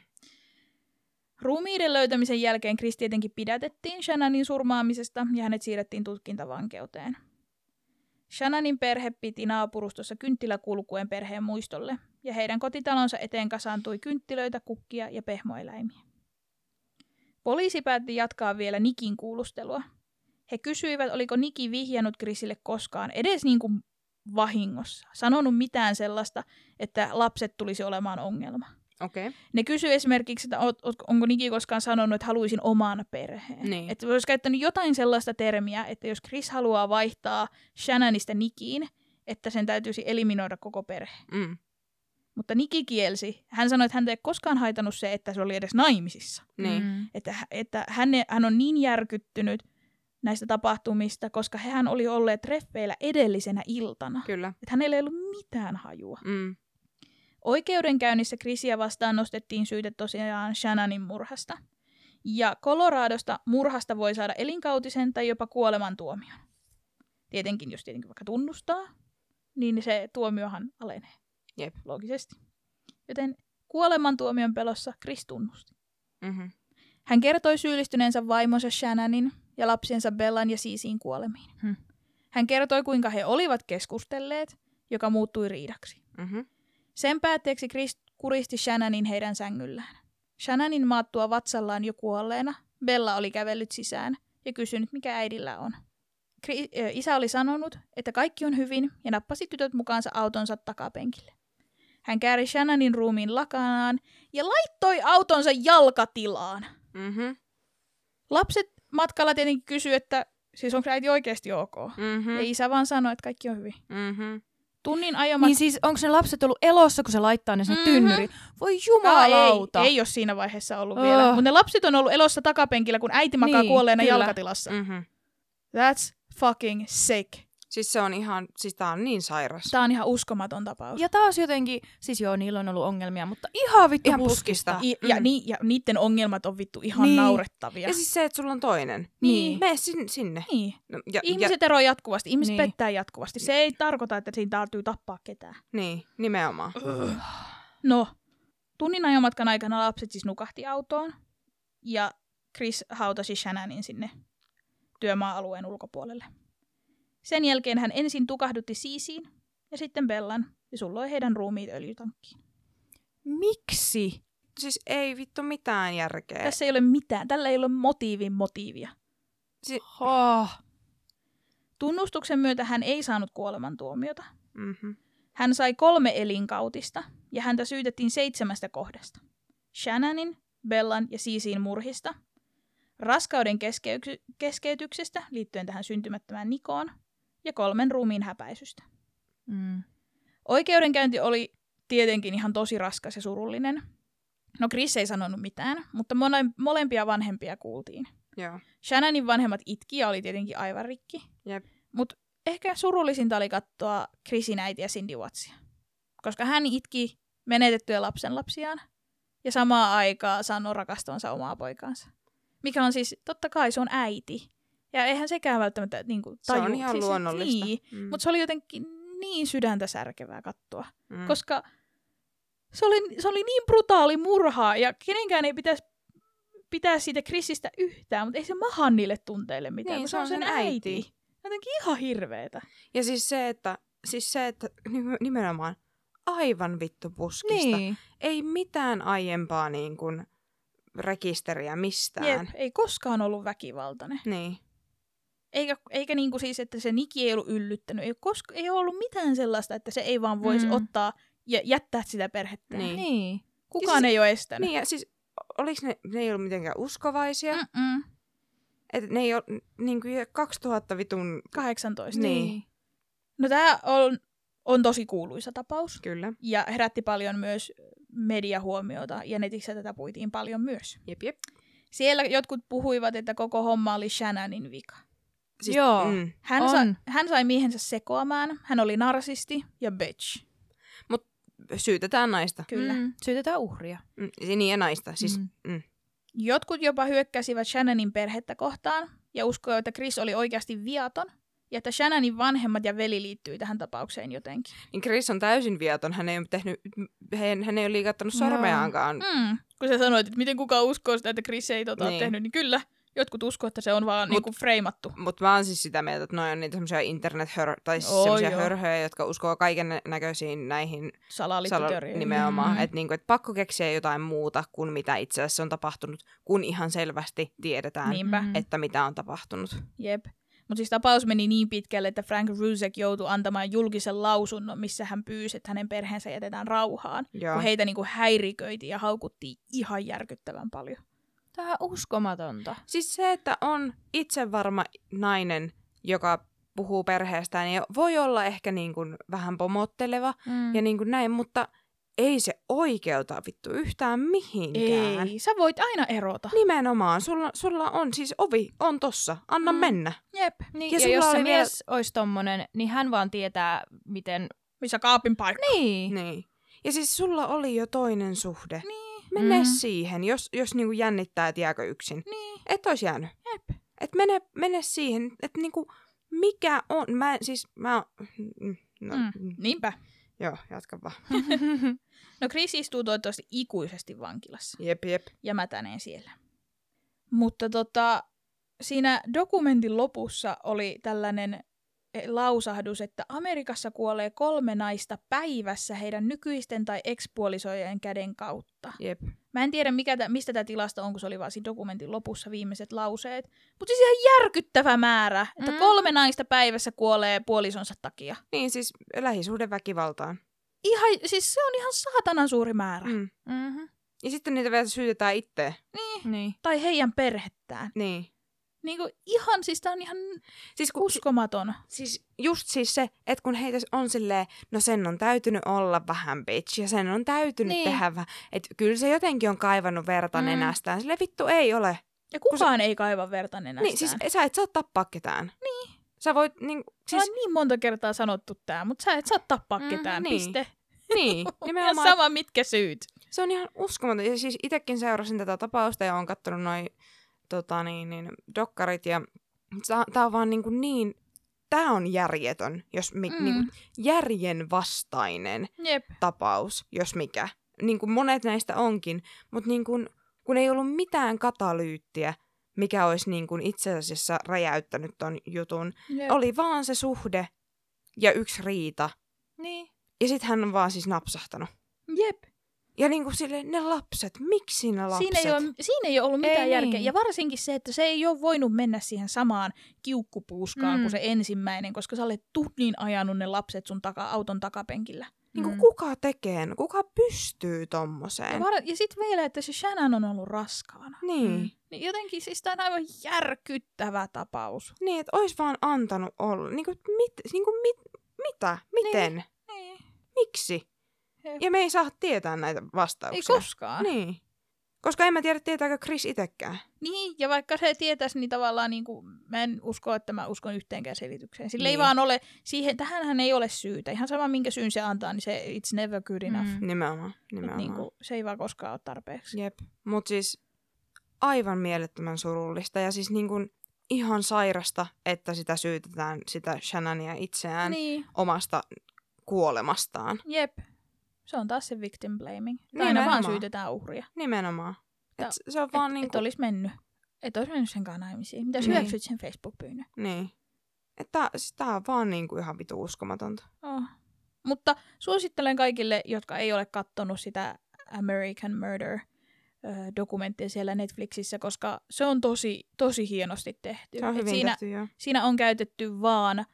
Speaker 1: Ruumiiden löytämisen jälkeen Chris tietenkin pidätettiin Shannonin surmaamisesta ja hänet siirrettiin tutkintavankeuteen. Shannonin perhe piti naapurustossa kynttiläkulkuen perheen muistolle, ja heidän kotitalonsa eteen kasaantui kynttilöitä, kukkia ja pehmoeläimiä. Poliisi päätti jatkaa vielä Nikin kuulustelua. He kysyivät, oliko Niki vihjannut Chrisille koskaan, edes niin kuin vahingossa, sanonut mitään sellaista, että lapset tulisi olemaan ongelma.
Speaker 2: Okay.
Speaker 1: Ne kysyy esimerkiksi, että onko Niki koskaan sanonut, että haluaisin oman perheen.
Speaker 2: Niin.
Speaker 1: Että olisi käyttänyt jotain sellaista termiä, että jos Chris haluaa vaihtaa Shannonista Nikiin, että sen täytyisi eliminoida koko perhe.
Speaker 2: Mm.
Speaker 1: Mutta Niki kielsi. Hän sanoi, että hän ei koskaan haitannut se, että se oli edes naimisissa.
Speaker 2: Niin.
Speaker 3: Mm.
Speaker 1: Että, että hän, hän on niin järkyttynyt näistä tapahtumista, koska hän oli olleet treffeillä edellisenä iltana.
Speaker 2: Kyllä.
Speaker 1: Että hänellä ei ollut mitään hajua.
Speaker 2: Mm.
Speaker 1: Oikeudenkäynnissä Chrisia vastaan nostettiin syyte tosiaan Shannonin murhasta. Ja Coloradosta murhasta voi saada elinkautisen tai jopa kuolemantuomion. Tietenkin, jos tietenkin vaikka tunnustaa, niin se tuomiohan alenee.
Speaker 2: Jep.
Speaker 1: Loogisesti. Joten kuolemantuomion pelossa Chris tunnusti.
Speaker 2: Mm-hmm.
Speaker 1: Hän kertoi syyllistyneensä vaimonsa Shannonin ja lapsiensa Bellan ja Siisiin kuolemiin.
Speaker 3: Hmm.
Speaker 1: Hän kertoi, kuinka he olivat keskustelleet, joka muuttui riidaksi.
Speaker 2: Mm-hmm.
Speaker 1: Sen päätteeksi Chris kuristi Shannonin heidän sängyllään. Shannonin maattua vatsallaan jo kuolleena, Bella oli kävellyt sisään ja kysynyt, mikä äidillä on. Kri- ö, isä oli sanonut, että kaikki on hyvin ja nappasi tytöt mukaansa autonsa takapenkille. Hän kääri Shannonin ruumiin lakanaan ja laittoi autonsa jalkatilaan.
Speaker 2: Mm-hmm.
Speaker 1: Lapset matkalla tietenkin kysyi, että siis onko äiti oikeasti ok.
Speaker 2: Mm-hmm.
Speaker 1: Ja isä vaan sanoi, että kaikki on hyvin.
Speaker 2: Mm-hmm.
Speaker 1: Tunnin ajomat...
Speaker 3: Niin siis onko ne lapset ollut elossa, kun se laittaa ne sinne
Speaker 1: Mhm.
Speaker 3: tynnyriin? Voi jumalauta.
Speaker 1: ei, ei ole siinä vaiheessa ollut
Speaker 3: Oh.
Speaker 1: vielä. Mutta ne lapset on ollut elossa takapenkillä, kun äiti makaa
Speaker 3: Niin,
Speaker 1: kuolleena
Speaker 3: kyllä.
Speaker 1: jalkatilassa.
Speaker 2: Mm-hmm.
Speaker 1: That's fucking sick.
Speaker 2: Siis se on ihan, siis tää on niin sairas.
Speaker 1: Tämä on ihan uskomaton tapaus.
Speaker 3: Ja taas jotenkin, siis joo, niillä on ollut ongelmia, mutta ihan vittu
Speaker 2: Ihan
Speaker 3: puskista.
Speaker 2: puskista.
Speaker 1: I, ja,
Speaker 2: Mm.
Speaker 1: ni, ja niiden ongelmat on vittu ihan
Speaker 3: Niin.
Speaker 1: naurettavia.
Speaker 2: Ja siis se, että sulla on toinen.
Speaker 3: Niin.
Speaker 2: Mene sin, sinne.
Speaker 1: niin.
Speaker 2: No, ja,
Speaker 1: Ihmiset eroavat jatkuvasti, ihmiset
Speaker 3: Niin.
Speaker 1: pettää jatkuvasti. Se ei tarkoita, että siinä täytyy tappaa ketään.
Speaker 2: ja, niin, nimenomaan.
Speaker 1: No, tunnin ajomatkan aikana lapset siis nukahti autoon ja Chris hautasi Shannonin sinne työmaa-alueen ulkopuolelle. Sen jälkeen hän ensin tukahdutti Siisiin ja sitten Bellan ja sulloi heidän ruumiit öljytankkiin.
Speaker 3: Miksi?
Speaker 2: Siis ei vittu mitään järkeä.
Speaker 1: Tässä ei ole mitään, tällä ei ole motiivin motiivia.
Speaker 3: Oh.
Speaker 1: Tunnustuksen myötä hän ei saanut kuolemantuomiota.
Speaker 2: Mm-hmm.
Speaker 1: Hän sai kolme elinkautista ja häntä syytettiin seitsemästä kohdasta. Shannonin, Bellan ja Siisiin murhista, raskauden keskeytyksestä liittyen tähän syntymättömään Nikoon ja kolmen ruumiin häpäisystä.
Speaker 3: Mm.
Speaker 1: Oikeudenkäynti oli tietenkin ihan tosi raskas ja surullinen. No Chris ei sanonut mitään, mutta mole- molempia vanhempia kuultiin.
Speaker 2: Joo.
Speaker 1: Shannonin vanhemmat itki ja oli tietenkin aivan rikki.
Speaker 2: Jep.
Speaker 1: Mutta ehkä surullisinta oli katsoa Chrisin äitiä Cindy Wattsia. Koska hän itki menetettyjä lapsenlapsiaan ja samaan aikaan sanoi rakastavansa omaa poikaansa. Mikä on siis, totta kai se on äiti. Ja eihän sekään välttämättä niin kuin,
Speaker 2: Se
Speaker 1: taju.
Speaker 2: on ihan
Speaker 1: siis,
Speaker 2: luonnollista.
Speaker 1: Niin,
Speaker 2: Mm.
Speaker 1: mutta se oli jotenkin niin sydäntä särkevää katsoa.
Speaker 2: mm.
Speaker 1: Koska se oli, se oli niin brutaali murha ja kenenkään ei pitäisi pitää siitä Chrisistä yhtään, mutta ei se maha niille tunteille mitään,
Speaker 2: Niin,
Speaker 1: kun
Speaker 2: se on sen äiti.
Speaker 1: Jotenkin ihan hirveetä.
Speaker 2: Ja siis se, että, siis se, että nim- nimenomaan aivan vittu puskista.
Speaker 3: Niin.
Speaker 2: Ei mitään aiempaa niin kuin rekisteriä mistään.
Speaker 1: Jep, ei koskaan ollut väkivaltainen.
Speaker 2: Niin.
Speaker 1: Eikä, eikä niinku siis, että se Niki ei ollut yllyttänyt. Ei, koska, ei ollut mitään sellaista, että se ei vaan voisi
Speaker 3: Mm.
Speaker 1: ottaa ja jättää sitä perhettä.
Speaker 2: Niin.
Speaker 3: Niin.
Speaker 1: Kukaan
Speaker 2: siis-
Speaker 1: ei ole estänyt.
Speaker 2: Niin ja siis, oliks ne, ne ei ollut mitenkään uskovaisia? Mm.
Speaker 1: Mm-mm.
Speaker 2: Et ne ei ole niin kuin 2000 vitun,
Speaker 1: 18.
Speaker 2: Niin.
Speaker 1: No tämä on, on tosi kuuluisa tapaus.
Speaker 2: kyllä.
Speaker 1: Ja herätti paljon myös mediahuomiota, ja netissä tätä puitiin paljon myös.
Speaker 2: Jep, jep.
Speaker 1: Siellä jotkut puhuivat, että koko homma oli Shannonin vika.
Speaker 2: Siis,
Speaker 3: Joo.
Speaker 2: Mm.
Speaker 1: Hän,
Speaker 3: On.
Speaker 1: sa- hän sai miehensä sekoamaan, hän oli narsisti ja bitch.
Speaker 2: Syytetään naista.
Speaker 1: Kyllä. Mm.
Speaker 3: Syytetään uhria.
Speaker 2: Mm. Niin ja naista. Siis,
Speaker 3: Mm.
Speaker 2: mm.
Speaker 1: Jotkut jopa hyökkäsivät Shannonin perhettä kohtaan ja uskoivat, että Chris oli oikeasti viaton ja että Shannonin vanhemmat ja veli liittyi tähän tapaukseen jotenkin.
Speaker 2: Niin Chris on täysin viaton. Hän ei ole, tehnyt, hän, hän ei ole liikattanut sormeaankaan.
Speaker 1: Mm. Kun sä sanoit, että miten kukaan uskoo sitä, että Chris ei tota
Speaker 2: niin.
Speaker 1: tehnyt, niin kyllä. Jotkut uskoo, että se on vaan
Speaker 2: Mut-
Speaker 1: niinku freimattu.
Speaker 2: Mutta mä oon siis sitä mieltä, että noi on niitä semmoisia internet tai siis
Speaker 1: Oo,
Speaker 2: semmoisia hörhöjä, jotka uskoo kaiken näköisiin näihin
Speaker 1: Salaliittoteorioihin.
Speaker 2: nimenomaan.
Speaker 1: Mm.
Speaker 2: Mm-hmm. Että niinku, et pakko keksiä jotain muuta kuin mitä itse asiassa on tapahtunut, kun ihan selvästi tiedetään,
Speaker 1: Niinpä.
Speaker 3: Mm.
Speaker 1: Mm.
Speaker 2: että mitä on tapahtunut.
Speaker 1: Jep. Mutta siis tapaus meni niin pitkälle, että Frank Rusek joutui antamaan julkisen lausunnon, missä hän pyysi, että hänen perheensä jätetään rauhaan.
Speaker 2: Joo.
Speaker 1: Kun heitä niinku häiriköitiin ja haukuttiin ihan järkyttävän paljon.
Speaker 3: Tämä on uskomatonta.
Speaker 2: Siis se, että on itsevarma nainen, joka puhuu perheestään, niin voi olla ehkä niin kuin vähän pomotteleva
Speaker 3: Mm.
Speaker 2: ja niin kuin näin, mutta ei se oikeuta vittu yhtään mihinkään.
Speaker 1: Ei, sä voit aina erota.
Speaker 2: Nimenomaan, sulla, sulla on siis ovi, on tossa, anna
Speaker 1: Mm.
Speaker 2: mennä.
Speaker 1: Jep.
Speaker 3: Niin,
Speaker 2: Ja
Speaker 3: ja, jos se
Speaker 2: vielä-
Speaker 3: mies olisi tommonen, niin hän vaan tietää, miten...
Speaker 1: Missä kaapin paikka.
Speaker 3: Niin.
Speaker 2: Niin. Ja siis sulla oli jo toinen suhde.
Speaker 1: Niin.
Speaker 2: Mene
Speaker 3: Mm.
Speaker 2: siihen, jos, jos niinku jännittää, että jääkö yksin.
Speaker 1: Niin.
Speaker 2: Et ois jäänyt.
Speaker 1: Jep.
Speaker 2: Et mene, mene siihen, että niinku, mikä on, mä siis, mä, mm, no,
Speaker 3: Mm.
Speaker 2: mm.
Speaker 1: Niinpä.
Speaker 2: joo, jatka vaan.
Speaker 1: No Chris istuu toivottavasti ikuisesti vankilassa
Speaker 2: Jep, jep.
Speaker 1: ja mätäneen siellä. Mutta tota, siinä dokumentin lopussa oli tällainen lausahdus, että Amerikassa kuolee kolme naista päivässä heidän nykyisten tai ekspuolisojen käden kautta.
Speaker 2: Jep.
Speaker 1: Mä en tiedä, mikä tä, mistä tämä tilasto on, kun se oli vaan siinä dokumentin lopussa viimeiset lauseet. Mutta siis ihan järkyttävä määrä, että
Speaker 3: Mm.
Speaker 1: kolme naista päivässä kuolee puolisonsa takia.
Speaker 2: Niin siis lähisuhdeväkivaltaan.
Speaker 1: Ihan, siis se on ihan saatanan suuri määrä. Mm.
Speaker 2: Mm.
Speaker 3: mm-hmm.
Speaker 2: Ja sitten niitä vielä syytetään itse.
Speaker 3: Niin.
Speaker 1: Tai heidän perhettään.
Speaker 2: Niin.
Speaker 1: Niin kuin ihan, siis tää on ihan
Speaker 2: Siis, kun,
Speaker 1: uskomaton.
Speaker 2: siis just siis se, että kun heitä on silleen, no sen on täytynyt olla vähän bitch ja sen on täytynyt
Speaker 1: Niin.
Speaker 2: tehdä vähän, että kyllä se jotenkin on kaivannut verta
Speaker 3: Mm.
Speaker 2: nenästään. Sille vittu ei ole.
Speaker 1: Ja kukaan ei kaiva verta nenästään.
Speaker 2: Niin, siis sä et saa tappaa ketään. Niin. Sä voit, niin,
Speaker 1: siis...
Speaker 2: siis,
Speaker 1: on niin monta kertaa sanottu tää, mutta sä et saa tappaa
Speaker 3: Mm,
Speaker 1: ketään,
Speaker 2: niin.
Speaker 1: piste.
Speaker 2: niin,
Speaker 1: Ja
Speaker 2: nimenomaan.
Speaker 1: sama mitkä syyt.
Speaker 2: Se on ihan uskomaton. Ja siis itsekin seurasin tätä tapausta ja oon kattonut noin tota, niin, niin, dokkarit ja tää on vaan niin, kuin niin tää on järjetön, jos mi,
Speaker 1: Mm.
Speaker 2: niin kuin, järjen vastainen
Speaker 1: Jep.
Speaker 2: tapaus, jos mikä. Niin kuin monet näistä onkin, mutta niin kuin, kun ei ollut mitään katalyyttiä, mikä olisi niin kuin itse asiassa räjäyttänyt ton jutun.
Speaker 1: Jep.
Speaker 2: Oli vaan se suhde ja yksi riita.
Speaker 3: Niin.
Speaker 2: Ja sitten hän on vaan siis napsahtanut.
Speaker 1: Jep.
Speaker 2: Ja niin kuin sille, ne lapset, miksi ne lapset?
Speaker 1: Siinä ei, ole, siinä ei ole ollut mitään
Speaker 3: Ei
Speaker 1: järkeä.
Speaker 3: niin.
Speaker 1: Ja varsinkin se, että se ei ole voinut mennä siihen samaan kiukkupuuskaan
Speaker 3: Mm.
Speaker 1: kuin se ensimmäinen, koska sä olet tunnin ajanut ne lapset sun taka, auton takapenkillä.
Speaker 2: Niin kuin
Speaker 3: Mm.
Speaker 2: kuka tekee, kuka pystyy
Speaker 1: Ja,
Speaker 2: tommoseen?
Speaker 1: var- ja sitten vielä, että se Shannon on ollut raskaana.
Speaker 2: Niin.
Speaker 3: Mm.
Speaker 1: Niin jotenkin siis tämä on aivan järkyttävä tapaus.
Speaker 2: Niin, että ois vaan antanut olla. Niin kuin, mit, niin kuin mit, mitä? Miten?
Speaker 1: Niin.
Speaker 2: Miksi? Ja me ei saa tietää näitä
Speaker 1: Ei
Speaker 2: vastauksia.
Speaker 1: koskaan.
Speaker 2: Niin. Koska en mä tiedä, tietääkö Chris itekään.
Speaker 1: Niin, ja vaikka se tietäisi, niin tavallaan niin kuin, mä en usko, että mä uskon yhteenkään selitykseen. Sillä ei
Speaker 2: Niin.
Speaker 1: vaan ole, siihen, tähänhän ei ole syytä. Ihan sama, minkä syyn se antaa, niin se it's never good enough.
Speaker 3: Mm.
Speaker 2: Nimenomaan. Nimenomaan.
Speaker 1: niin kuin, se ei vaan koskaan ole tarpeeksi.
Speaker 2: Jep. Mut siis aivan mielettömän surullista ja siis niin kuin ihan sairasta, että sitä syytetään sitä Shannonia itseään
Speaker 1: Niin,
Speaker 2: omasta kuolemastaan.
Speaker 1: jep. Se on taas se victim blaming.
Speaker 2: Niin,
Speaker 1: Aina vaan
Speaker 2: nimenomaan.
Speaker 1: syytetään uhria.
Speaker 2: Nimenomaan. Et
Speaker 1: Ta-
Speaker 2: se on vaan
Speaker 1: et,
Speaker 2: niin
Speaker 1: et olisi mennyt. Et olisi mennyt sen naimisiin. Mitä
Speaker 2: Niin.
Speaker 1: hyväksyt sen Facebook-pyynnön?
Speaker 2: Niin. Että siis tää on vaan niin kuin ihan vitu uskomatonta.
Speaker 1: Oh. Mutta suosittelen kaikille, jotka ei ole kattonut sitä American Murder dokumenttia siellä Netflixissä, koska se on tosi, tosi hienosti tehty.
Speaker 2: Se on hyvin
Speaker 1: siinä,
Speaker 2: tehty, joo.
Speaker 1: siinä on käytetty vaan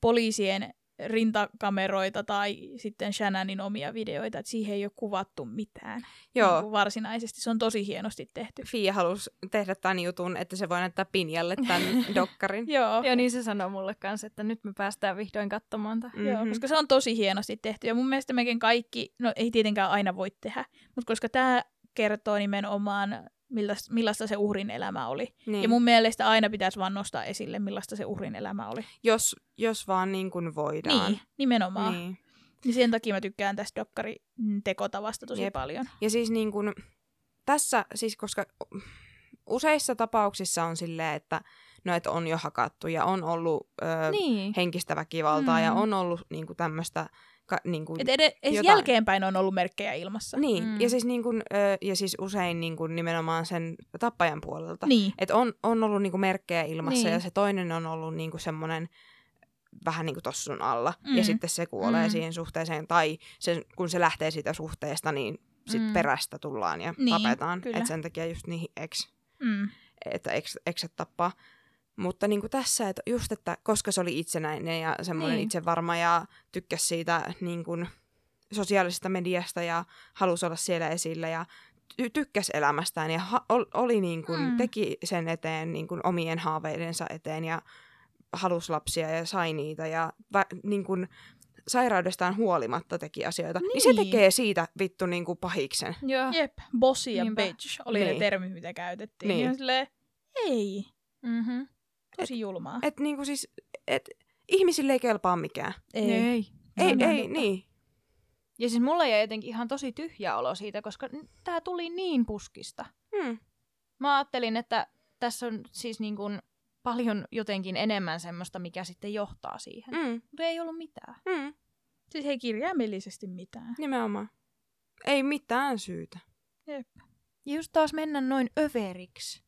Speaker 1: poliisien rintakameroita tai sitten Shannonin omia videoita, että siihen ei ole kuvattu mitään
Speaker 2: Joo.
Speaker 1: Niin varsinaisesti. Se on tosi hienosti tehty.
Speaker 2: Fia halusi tehdä tämän jutun, että se voi näyttää Pinjalle tämän dokkarin.
Speaker 1: Joo,
Speaker 3: Ja niin se sanoi mulle kanssa, että nyt me päästään vihdoin katsomaan tätä.
Speaker 1: mm-hmm. joo,
Speaker 2: Mhm.
Speaker 1: koska se on tosi hienosti tehty. Ja mun mielestä mekin kaikki, no ei tietenkään aina voi tehdä, mutta koska tämä kertoo nimenomaan millaista, millaista se uhrin elämä oli.
Speaker 2: Niin.
Speaker 1: Ja mun mielestä aina pitäisi vaan nostaa esille, millaista se uhrin elämä oli.
Speaker 2: jos, jos vaan niin kuin voidaan.
Speaker 1: Niin, nimenomaan. Niin.
Speaker 2: Niin.
Speaker 1: sen takia mä tykkään tästä dokkari mm, tekotavasta tosi
Speaker 2: Jep.
Speaker 1: paljon.
Speaker 2: Ja siis niin kuin, tässä, siis koska useissa tapauksissa on silleen, että no, että on jo hakattu ja on ollut ö,
Speaker 3: Niin.
Speaker 2: henkistä väkivaltaa
Speaker 1: Mm.
Speaker 2: ja on ollut niin kuin tämmöistä, ka, niin kuin,
Speaker 1: Et ed- edes
Speaker 2: jotain.
Speaker 1: jälkeenpäin on ollut merkkejä ilmassa.
Speaker 2: niin,
Speaker 3: Mm.
Speaker 2: ja siis, niin kuin, ö, ja siis usein niin kuin nimenomaan sen tappajan puolelta.
Speaker 1: Niin.
Speaker 2: Et on, on ollut niinku merkkejä ilmassa
Speaker 3: Niin.
Speaker 2: ja se toinen on ollut niinku semmoinen vähän niin kuin tossun alla.
Speaker 1: Mm.
Speaker 2: Ja sitten se kuolee
Speaker 3: Mm.
Speaker 2: siihen suhteeseen. Tai sen, kun se lähtee siitä suhteesta, niin sit
Speaker 3: Mm.
Speaker 2: perästä tullaan ja
Speaker 1: Niin,
Speaker 2: tapetaan.
Speaker 1: kyllä.
Speaker 2: Et sen takia just niihin ex,
Speaker 1: Mm.
Speaker 2: että ex, exet tappaa. Mutta niin kuin tässä, että just, että koska se oli itsenäinen ja semmoinen
Speaker 1: Niin.
Speaker 2: itsevarma ja tykkäsi siitä niin kuin sosiaalisesta mediasta ja halusi olla siellä esillä ja ty- tykkäsi elämästään ja ha- ol- oli niin kuin,
Speaker 1: Mm.
Speaker 2: teki sen eteen niin kuin omien haaveidensa eteen ja halusi lapsia ja sai niitä ja va- niin kuin sairaudestaan huolimatta teki asioita. Niin, niin se tekee siitä vittu niin kuin pahiksen.
Speaker 3: Joo.
Speaker 1: Jep, bossy ja
Speaker 3: Niinpä.
Speaker 1: bitch oli niin. ne termit, mitä käytettiin.
Speaker 2: Niin.
Speaker 1: Niin. Ja silleen, ei,
Speaker 3: Mm-hmm.
Speaker 1: Tosi julmaa.
Speaker 2: Että niin kuin siis, et ihmisille ei kelpaa mikään.
Speaker 1: ei.
Speaker 3: Ei.
Speaker 2: Ei, ei,
Speaker 1: totta.
Speaker 2: niin.
Speaker 3: Ja siis mulla jäi jotenkin ihan tosi tyhjä olo siitä, koska tämä tuli niin puskista.
Speaker 2: Mm.
Speaker 3: Mä ajattelin, että tässä on siis niin kuin paljon jotenkin enemmän semmoista, mikä sitten johtaa siihen.
Speaker 2: Mm.
Speaker 3: Mutta ei ollut mitään.
Speaker 2: Mm.
Speaker 1: Siis ei kirjaimellisesti mitään.
Speaker 2: Nimenomaan. Ei mitään syytä.
Speaker 1: Jep.
Speaker 3: Ja just taas mennä noin överiksi.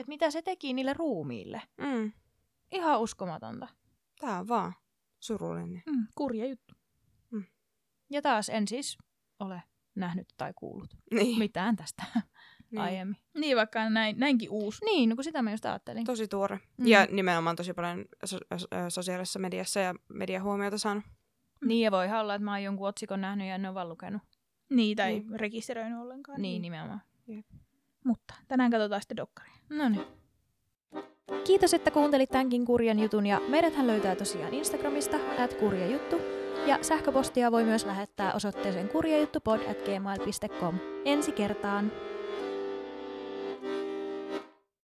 Speaker 3: Että mitä se teki niille ruumiille.
Speaker 2: Mm.
Speaker 3: Ihan uskomatonta.
Speaker 2: Tää on vaan surullinen.
Speaker 1: Mm, kurja juttu.
Speaker 3: Ja taas en siis ole nähnyt tai kuullut
Speaker 2: Niin.
Speaker 3: mitään tästä
Speaker 2: niin.
Speaker 3: aiemmin.
Speaker 1: Niin, vaikka näin, näinkin uusi.
Speaker 3: Niin, no kun sitä mä just ajattelin.
Speaker 2: Tosi tuore.
Speaker 3: Mm.
Speaker 2: Mm. Ja nimenomaan tosi paljon so- so- sosiaalisessa mediassa ja mediahuomiota saanut.
Speaker 3: Niin, ja voi olla, että mä oon jonkun otsikon nähnyt ja en ole vaan lukenut.
Speaker 1: Niin, tai
Speaker 2: Niin.
Speaker 1: rekisteröinyt ollenkaan.
Speaker 3: Niin, nimenomaan.
Speaker 1: Mutta tänään katsotaan sitten dokkaria.
Speaker 3: No niin.
Speaker 4: Kiitos, että kuuntelit tämänkin kurjan jutun ja meidäthän löytää tosiaan Instagramista at kurjajuttu ja sähköpostia voi myös lähettää osoitteeseen kurjajuttupod at gmail.com. Ensi kertaan!